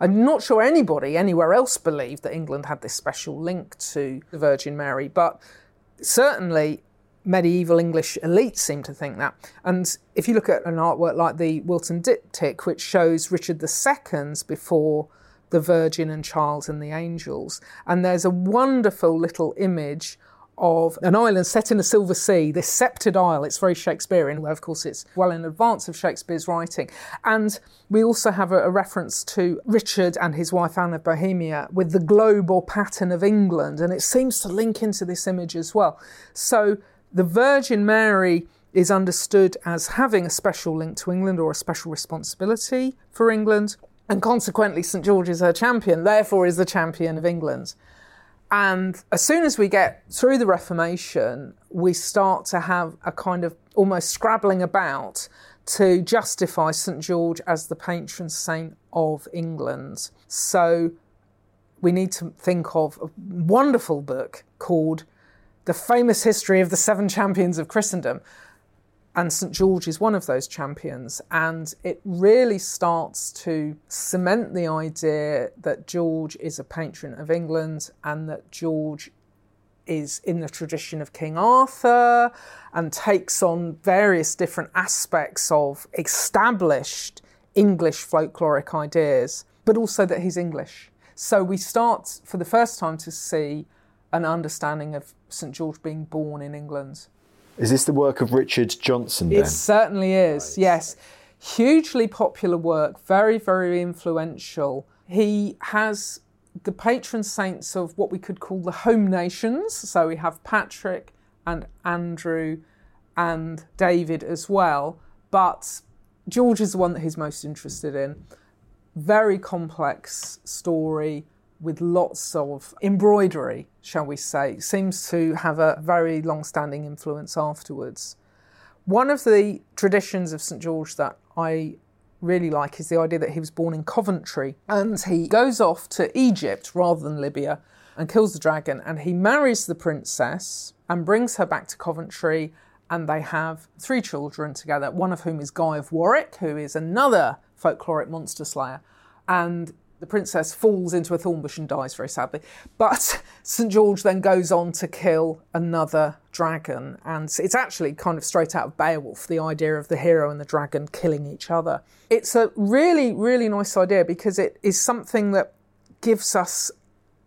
I'm not sure anybody anywhere else believed that England had this special link to the Virgin Mary, but certainly medieval English elites seem to think that. And if you look at an artwork like the Wilton Diptych, which shows Richard II's before the Virgin and Child and the Angels, and there's a wonderful little image of an island set in a silver sea, this sceptred isle. It's very Shakespearean, where of course it's well in advance of Shakespeare's writing. And we also have a, a, reference to Richard and his wife Anne of Bohemia with the globe or pattern of England, and it seems to link into this image as well. So the Virgin Mary is understood as having a special link to England or a special responsibility for England, and consequently, St George is her champion, therefore, is the champion of England. And as soon as we get through the Reformation, we start to have a kind of almost scrabbling about to justify St George as the patron saint of England. So we need to think of a wonderful book called the famous history of the seven champions of Christendom. And St. George is one of those champions. And it really starts to cement the idea that George is a patron of England and that George is in the tradition of King Arthur and takes on various different aspects of established English folkloric ideas, but also that he's English. So we start for the first time to see an understanding of St George being born in England. Is this the work of Richard Johnson? Then? It certainly is. Right. Yes, hugely popular work, very very influential. He has the patron saints of what we could call the home nations. So we have Patrick and Andrew and David as well, but George is the one that he's most interested in. Very complex story with lots of embroidery, shall we say, seems to have a very long standing influence afterwards. One of the traditions of St George that I really like is the idea that he was born in Coventry and he goes off to Egypt rather than Libya and kills the dragon and he marries the princess and brings her back to Coventry and they have three children together, one of whom is Guy of Warwick, who is another folkloric monster slayer. And the princess falls into a thorn bush and dies very sadly. But St George then goes on to kill another dragon, and it's actually kind of straight out of Beowulf the idea of the hero and the dragon killing each other. It's a really, really nice idea because it is something that gives us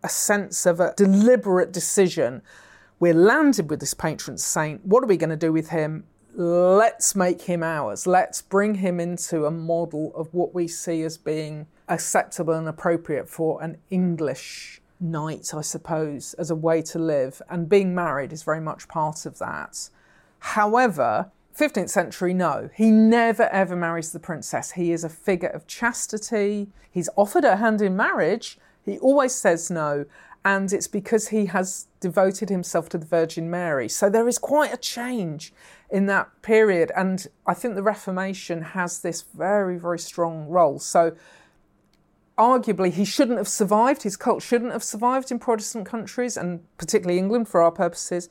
a sense of a deliberate decision. We're landed with this patron saint. What are we going to do with him? Let's make him ours. Let's bring him into a model of what we see as being acceptable and appropriate for an English knight, I suppose, as a way to live. And being married is very much part of that. However, 15th century, no. He never ever marries the princess. He is a figure of chastity. He's offered her hand in marriage. He always says no. And it's because he has devoted himself to the Virgin Mary. So there is quite a change in that period. And I think the Reformation has this very, very strong role. So arguably, he shouldn't have survived. His cult shouldn't have survived in Protestant countries, and particularly England for our purposes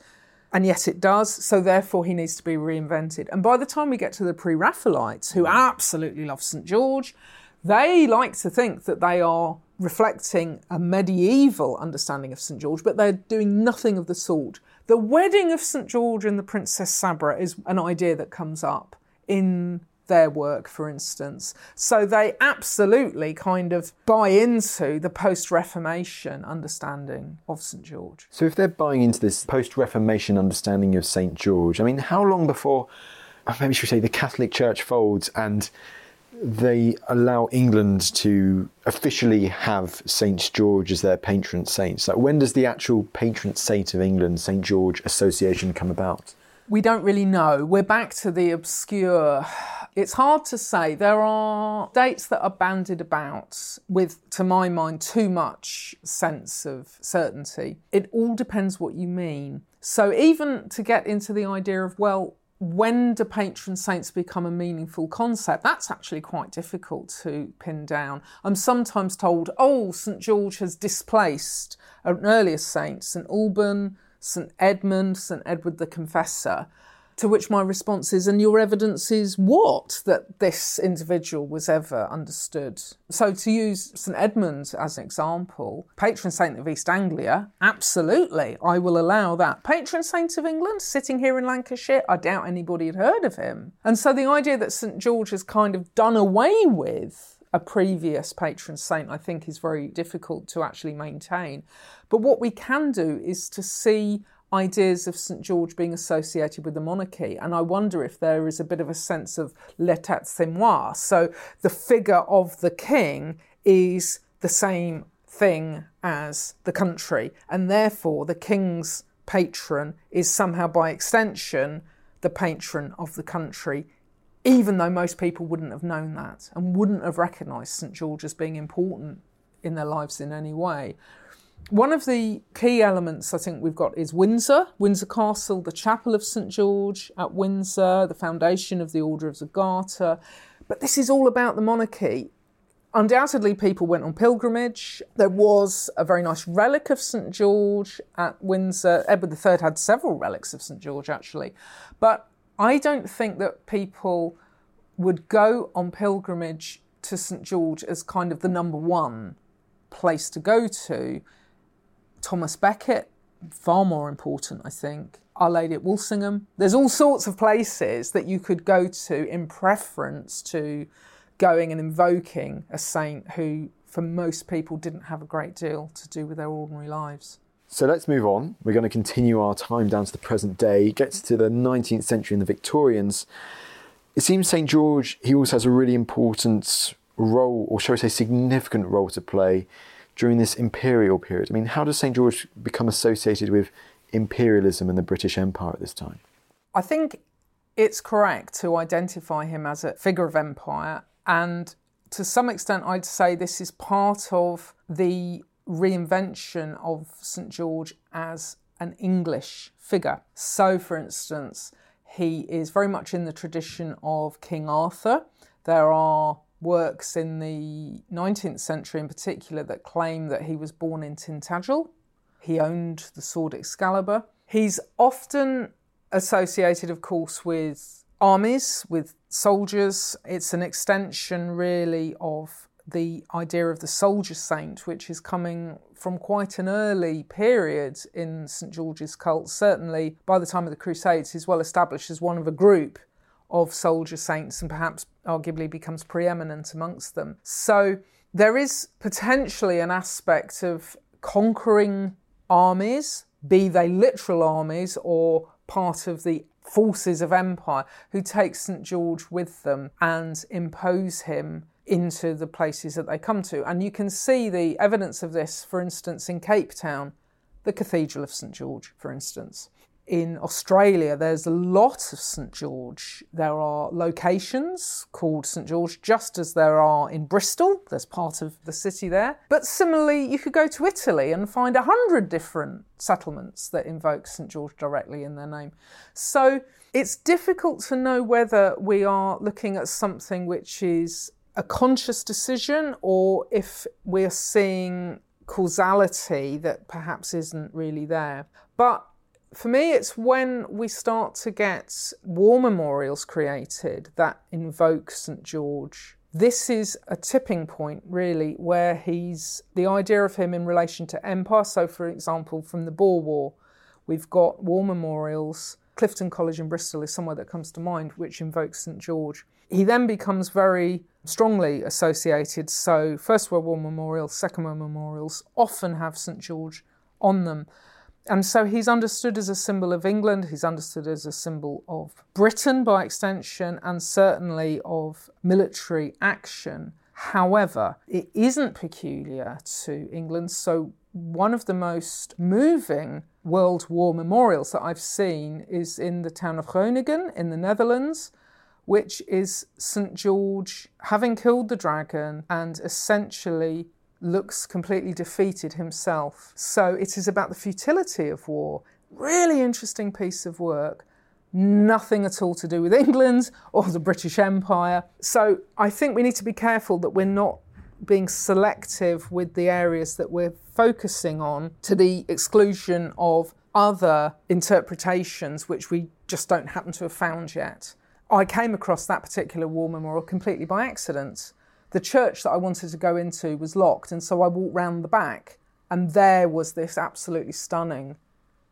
and yet it does, so therefore he needs to be reinvented. And by the time we get to the Pre Raphaelites, who absolutely love St. George, they like to think that they are reflecting a medieval understanding of St. George, but they're doing nothing of the sort. The wedding of St. George and the Princess Sabra is an idea that comes up in their work, for instance. So they absolutely kind of buy into the post Reformation understanding of St. George. So if they're buying into this post Reformation understanding of St. George, I mean, how long before, maybe should we say, the Catholic Church folds and they allow England to officially have St. George as their patron saint? So when does the actual patron saint of England, St. George Association, come about? We don't really know. We're back to the obscure. It's hard to say. There are dates that are bandied about with, to my mind, too much sense of certainty. It all depends what you mean. So, even to get into the idea of, well, when do patron saints become a meaningful concept? That's actually quite difficult to pin down. I'm sometimes told, oh, St. George has displaced an earlier saint, St. Alban, St Edmund, St Edward the Confessor. To which my response is, and your evidence is what? That this individual was ever understood. So, to use St Edmund as an example, patron saint of East Anglia, absolutely, I will allow that. Patron saint of England, sitting here in Lancashire, I doubt anybody had heard of him. And so, the idea that St George has kind of done away with a previous patron saint, I think is very difficult to actually maintain. But what we can do is to see ideas of St George being associated with the monarchy. And I wonder if there is a bit of a sense of l'état c'est moi. So the figure of the king is the same thing as the country. And therefore, the king's patron is somehow by extension the patron of the country even though most people wouldn't have known that and wouldn't have recognised St George as being important in their lives in any way. One of the key elements I think we've got is Windsor, Windsor Castle, the Chapel of St George at Windsor, the foundation of the Order of the Garter. But this is all about the monarchy. Undoubtedly, people went on pilgrimage. There was a very nice relic of St George at Windsor. Edward III had several relics of St George, actually. But I don't think that people would go on pilgrimage to St George as kind of the number one place to go to. Thomas Becket, far more important, I think. Our Lady at Walsingham. There's all sorts of places that you could go to in preference to going and invoking a saint who, for most people, didn't have a great deal to do with their ordinary lives. So let's move on. We're going to continue our time down to the present day, gets to the 19th century and the Victorians. It seems St. George, he also has a really important role, or shall we say, significant role to play during this imperial period. I mean, how does St. George become associated with imperialism and the British Empire at this time? I think it's correct to identify him as a figure of empire, and to some extent, I'd say this is part of the reinvention of St George as an English figure. So, for instance, he is very much in the tradition of King Arthur. There are works in the 19th century in particular that claim that he was born in Tintagel. He owned the sword Excalibur. He's often associated, of course, with armies, with soldiers. It's an extension, really, of the idea of the soldier saint, which is coming from quite an early period in St George's cult. Certainly, by the time of the Crusades, he's well established as one of a group of soldier saints and perhaps arguably becomes preeminent amongst them. So, there is potentially an aspect of conquering armies, be they literal armies or part of the forces of empire, who take St George with them and impose him into the places that they come to. And you can see the evidence of this, for instance, in Cape Town, the Cathedral of St George, for instance in Australia, there's a lot of St George. There are locations called St George, just as there are in Bristol. There's part of the city there. But similarly, you could go to Italy and find a hundred different settlements that invoke St George directly in their name. So it's difficult to know whether we are looking at something which is a conscious decision or if we're seeing causality that perhaps isn't really there. But for me, it's when we start to get war memorials created that invoke St. George. This is a tipping point, really, where he's the idea of him in relation to empire. So, for example, from the Boer War, we've got war memorials. Clifton College in Bristol is somewhere that comes to mind, which invokes St. George. He then becomes very strongly associated. So, First World War memorials, Second World memorials often have St. George on them. And so he's understood as a symbol of England, he's understood as a symbol of Britain by extension, and certainly of military action. However, it isn't peculiar to England. So, one of the most moving World War memorials that I've seen is in the town of Groningen in the Netherlands, which is St. George having killed the dragon and essentially looks completely defeated himself. So it is about the futility of war. Really interesting piece of work. Nothing at all to do with England or the British Empire. So I think we need to be careful that we're not being selective with the areas that we're focusing on to the exclusion of other interpretations which we just don't happen to have found yet. I came across that particular war memorial completely by accident the church that I wanted to go into was locked, and so I walked round the back, and there was this absolutely stunning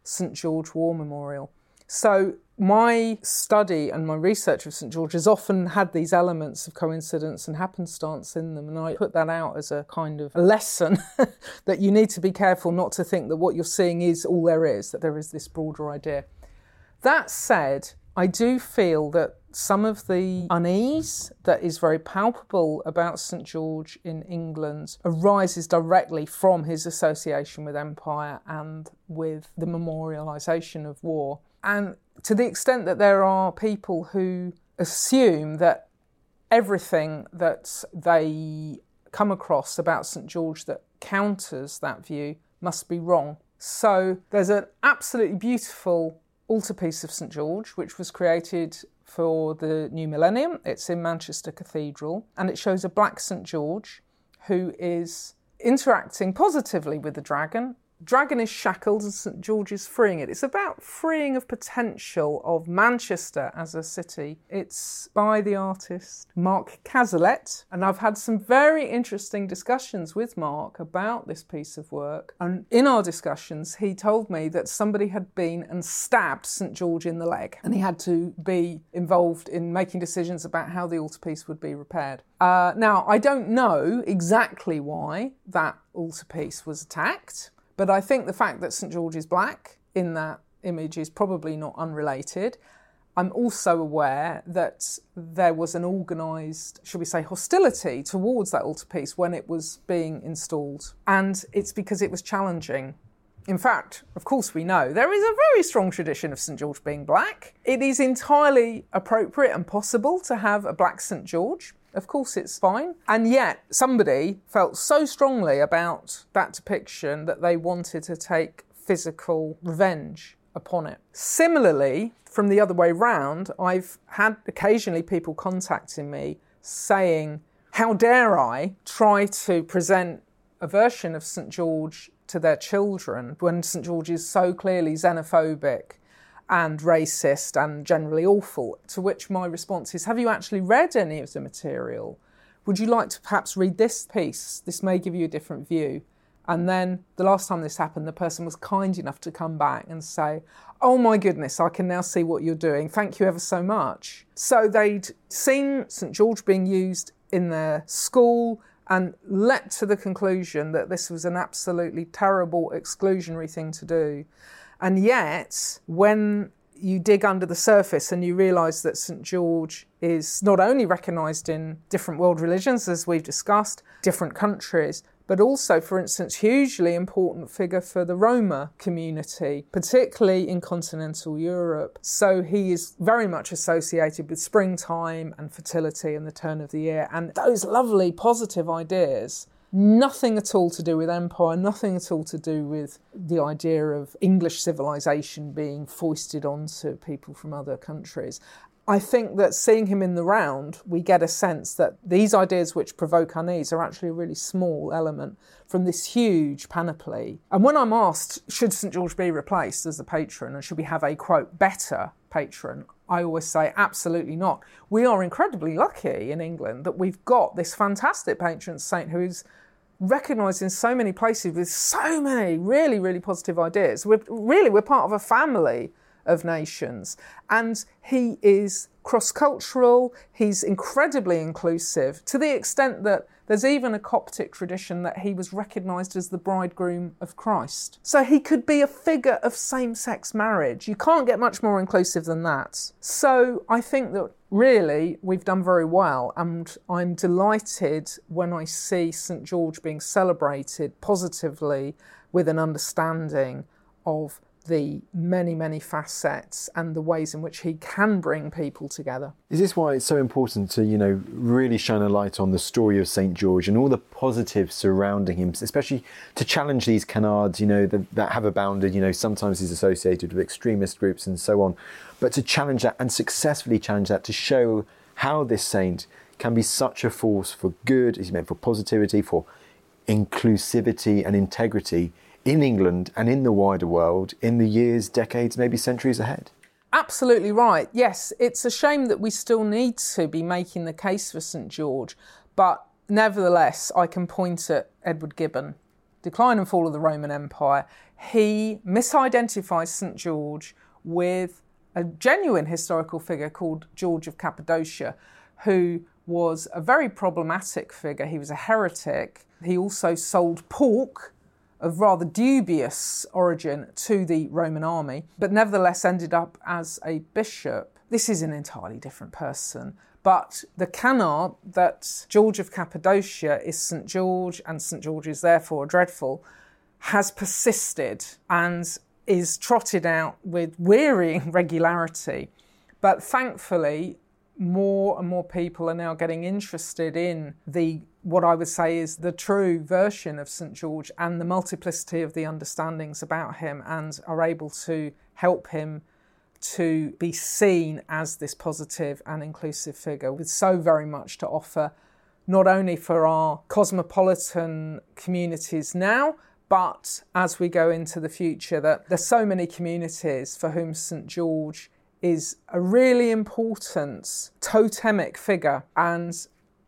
St George War Memorial. So my study and my research of St George has often had these elements of coincidence and happenstance in them, and I put that out as a kind of lesson that you need to be careful not to think that what you're seeing is all there is, that there is this broader idea. That said, I do feel that some of the unease that is very palpable about St George in England arises directly from his association with empire and with the memorialisation of war. And to the extent that there are people who assume that everything that they come across about St George that counters that view must be wrong. So there's an absolutely beautiful altarpiece of St George, which was created for the new millennium. It's in Manchester Cathedral, and it shows a black St George who is interacting positively with the dragon Dragon is shackled and St George is freeing it. It's about freeing of potential of Manchester as a city. It's by the artist Mark Cazalet, and I've had some very interesting discussions with Mark about this piece of work. And in our discussions, he told me that somebody had been and stabbed St George in the leg, and he had to be involved in making decisions about how the altarpiece would be repaired. Uh, now, I don't know exactly why that altarpiece was attacked. But I think the fact that St George is black in that image is probably not unrelated. I'm also aware that there was an organised, should we say, hostility towards that altarpiece when it was being installed. And it's because it was challenging. In fact, of course, we know there is a very strong tradition of St George being black. It is entirely appropriate and possible to have a black St George. Of course, it's fine. And yet, somebody felt so strongly about that depiction that they wanted to take physical revenge upon it. Similarly, from the other way round, I've had occasionally people contacting me saying, How dare I try to present a version of St. George to their children when St. George is so clearly xenophobic and racist and generally awful. To which my response is Have you actually read any of the material? Would you like to perhaps read this piece? This may give you a different view. And then the last time this happened, the person was kind enough to come back and say, Oh my goodness, I can now see what you're doing. Thank you ever so much. So they'd seen St. George being used in their school and leapt to the conclusion that this was an absolutely terrible exclusionary thing to do. And yet, when you dig under the surface and you realise that St George is not only recognised in different world religions, as we've discussed, different countries, but also, for instance, hugely important figure for the Roma community, particularly in continental Europe. So he is very much associated with springtime and fertility and the turn of the year and those lovely positive ideas nothing at all to do with empire, nothing at all to do with the idea of English civilization being foisted onto people from other countries. I think that seeing him in the round, we get a sense that these ideas which provoke unease are actually a really small element from this huge panoply. And when I'm asked, should St George be replaced as a patron and should we have a quote, better patron? I always say absolutely not. We are incredibly lucky in England that we've got this fantastic patron saint who's recognised in so many places with so many really, really positive ideas. We're really we're part of a family of nations. And he is cross cultural, he's incredibly inclusive to the extent that there's even a Coptic tradition that he was recognised as the bridegroom of Christ. So he could be a figure of same sex marriage. You can't get much more inclusive than that. So I think that really we've done very well, and I'm delighted when I see St George being celebrated positively with an understanding of the many, many facets and the ways in which he can bring people together. Is this why it's so important to, you know, really shine a light on the story of St. George and all the positives surrounding him, especially to challenge these canards, you know, that, that have abounded, you know, sometimes he's associated with extremist groups and so on, but to challenge that and successfully challenge that to show how this saint can be such a force for good, he's meant for positivity, for inclusivity and integrity in England and in the wider world in the years, decades, maybe centuries ahead. Absolutely right. Yes, it's a shame that we still need to be making the case for St George, but nevertheless, I can point at Edward Gibbon, Decline and Fall of the Roman Empire. He misidentifies St George with a genuine historical figure called George of Cappadocia, who was a very problematic figure. He was a heretic. He also sold pork of rather dubious origin to the Roman army, but nevertheless ended up as a bishop. This is an entirely different person. But the canard that George of Cappadocia is St. George and St. George is therefore dreadful has persisted and is trotted out with wearying regularity. But thankfully, more and more people are now getting interested in the what I would say is the true version of St George and the multiplicity of the understandings about him and are able to help him to be seen as this positive and inclusive figure with so very much to offer not only for our cosmopolitan communities now but as we go into the future that there's so many communities for whom St George is a really important totemic figure. And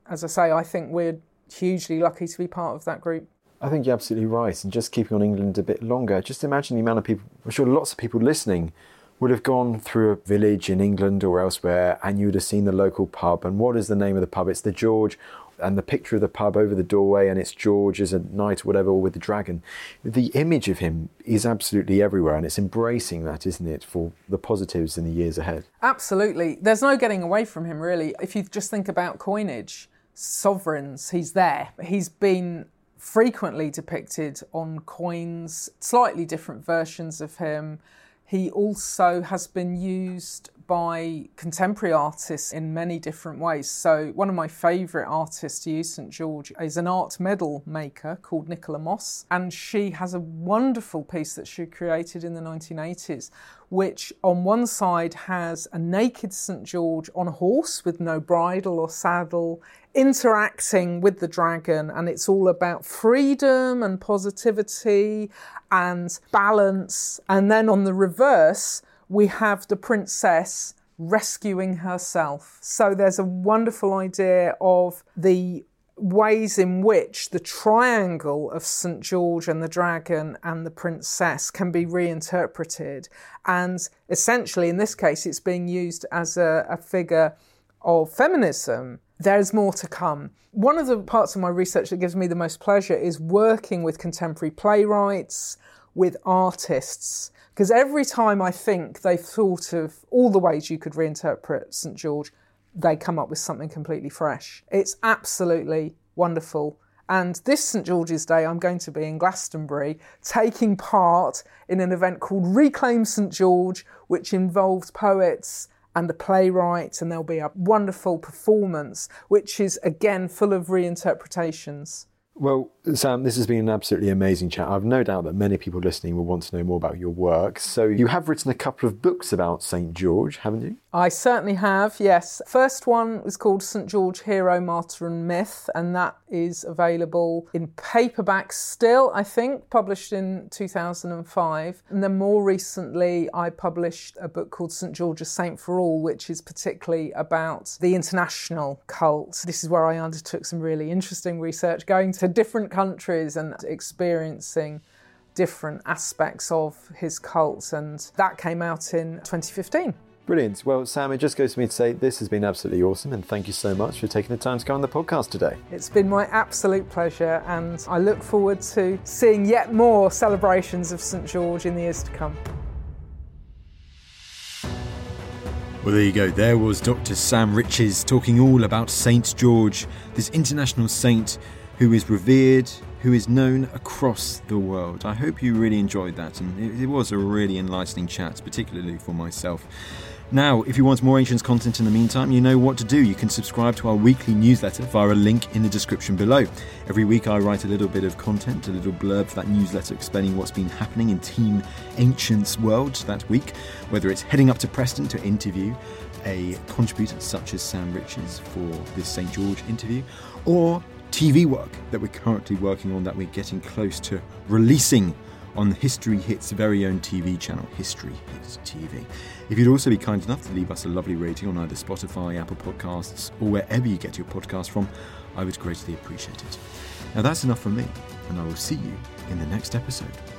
as I say, I think we're hugely lucky to be part of that group. I think you're absolutely right. And just keeping on England a bit longer, just imagine the amount of people, I'm sure lots of people listening would have gone through a village in England or elsewhere and you would have seen the local pub. And what is the name of the pub? It's the George and the picture of the pub over the doorway and it's George as a knight or whatever, or with the dragon. The image of him is absolutely everywhere and it's embracing that, isn't it, for the positives in the years ahead? Absolutely. There's no getting away from him, really. If you just think about coinage, sovereigns, he's there. He's been frequently depicted on coins, slightly different versions of him. He also has been used by contemporary artists in many different ways. So, one of my favourite artists to use St George is an art medal maker called Nicola Moss, and she has a wonderful piece that she created in the 1980s, which on one side has a naked St George on a horse with no bridle or saddle interacting with the dragon, and it's all about freedom and positivity and balance. And then on the reverse, we have the princess rescuing herself. So there's a wonderful idea of the ways in which the triangle of St. George and the dragon and the princess can be reinterpreted. And essentially, in this case, it's being used as a, a figure of feminism. There's more to come. One of the parts of my research that gives me the most pleasure is working with contemporary playwrights, with artists. Because every time I think they've thought of all the ways you could reinterpret St George, they come up with something completely fresh. It's absolutely wonderful. And this St George's Day, I'm going to be in Glastonbury taking part in an event called Reclaim St George, which involves poets and a playwright, and there'll be a wonderful performance, which is again full of reinterpretations. Well, Sam, this has been an absolutely amazing chat. I've no doubt that many people listening will want to know more about your work. So, you have written a couple of books about St. George, haven't you? I certainly have, yes. First one was called St. George Hero, Martyr and Myth, and that is available in paperback still, I think, published in 2005. And then more recently, I published a book called St. George, a Saint for All, which is particularly about the international cult. This is where I undertook some really interesting research, going to different countries and experiencing different aspects of his cult, and that came out in 2015. Brilliant. Well, Sam, it just goes to me to say this has been absolutely awesome, and thank you so much for taking the time to go on the podcast today. It's been my absolute pleasure, and I look forward to seeing yet more celebrations of St George in the years to come. Well, there you go. There was Dr. Sam Riches talking all about Saint George, this international saint who is revered, who is known across the world. I hope you really enjoyed that, and it, it was a really enlightening chat, particularly for myself. Now, if you want more Ancients content in the meantime, you know what to do. You can subscribe to our weekly newsletter via a link in the description below. Every week, I write a little bit of content, a little blurb for that newsletter explaining what's been happening in Team Ancients world that week, whether it's heading up to Preston to interview a contributor such as Sam Riches for this St. George interview, or TV work that we're currently working on that we're getting close to releasing on the History Hit's very own TV channel, History Hits TV. If you'd also be kind enough to leave us a lovely rating on either Spotify, Apple Podcasts, or wherever you get your podcast from, I would greatly appreciate it. Now that's enough from me, and I will see you in the next episode.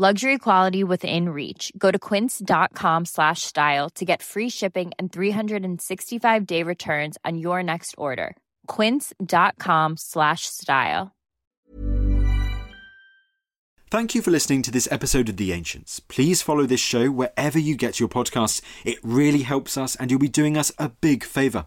Luxury quality within reach. Go to quince.com slash style to get free shipping and 365 day returns on your next order. Quince.com slash style. Thank you for listening to this episode of The Ancients. Please follow this show wherever you get your podcasts. It really helps us and you'll be doing us a big favour.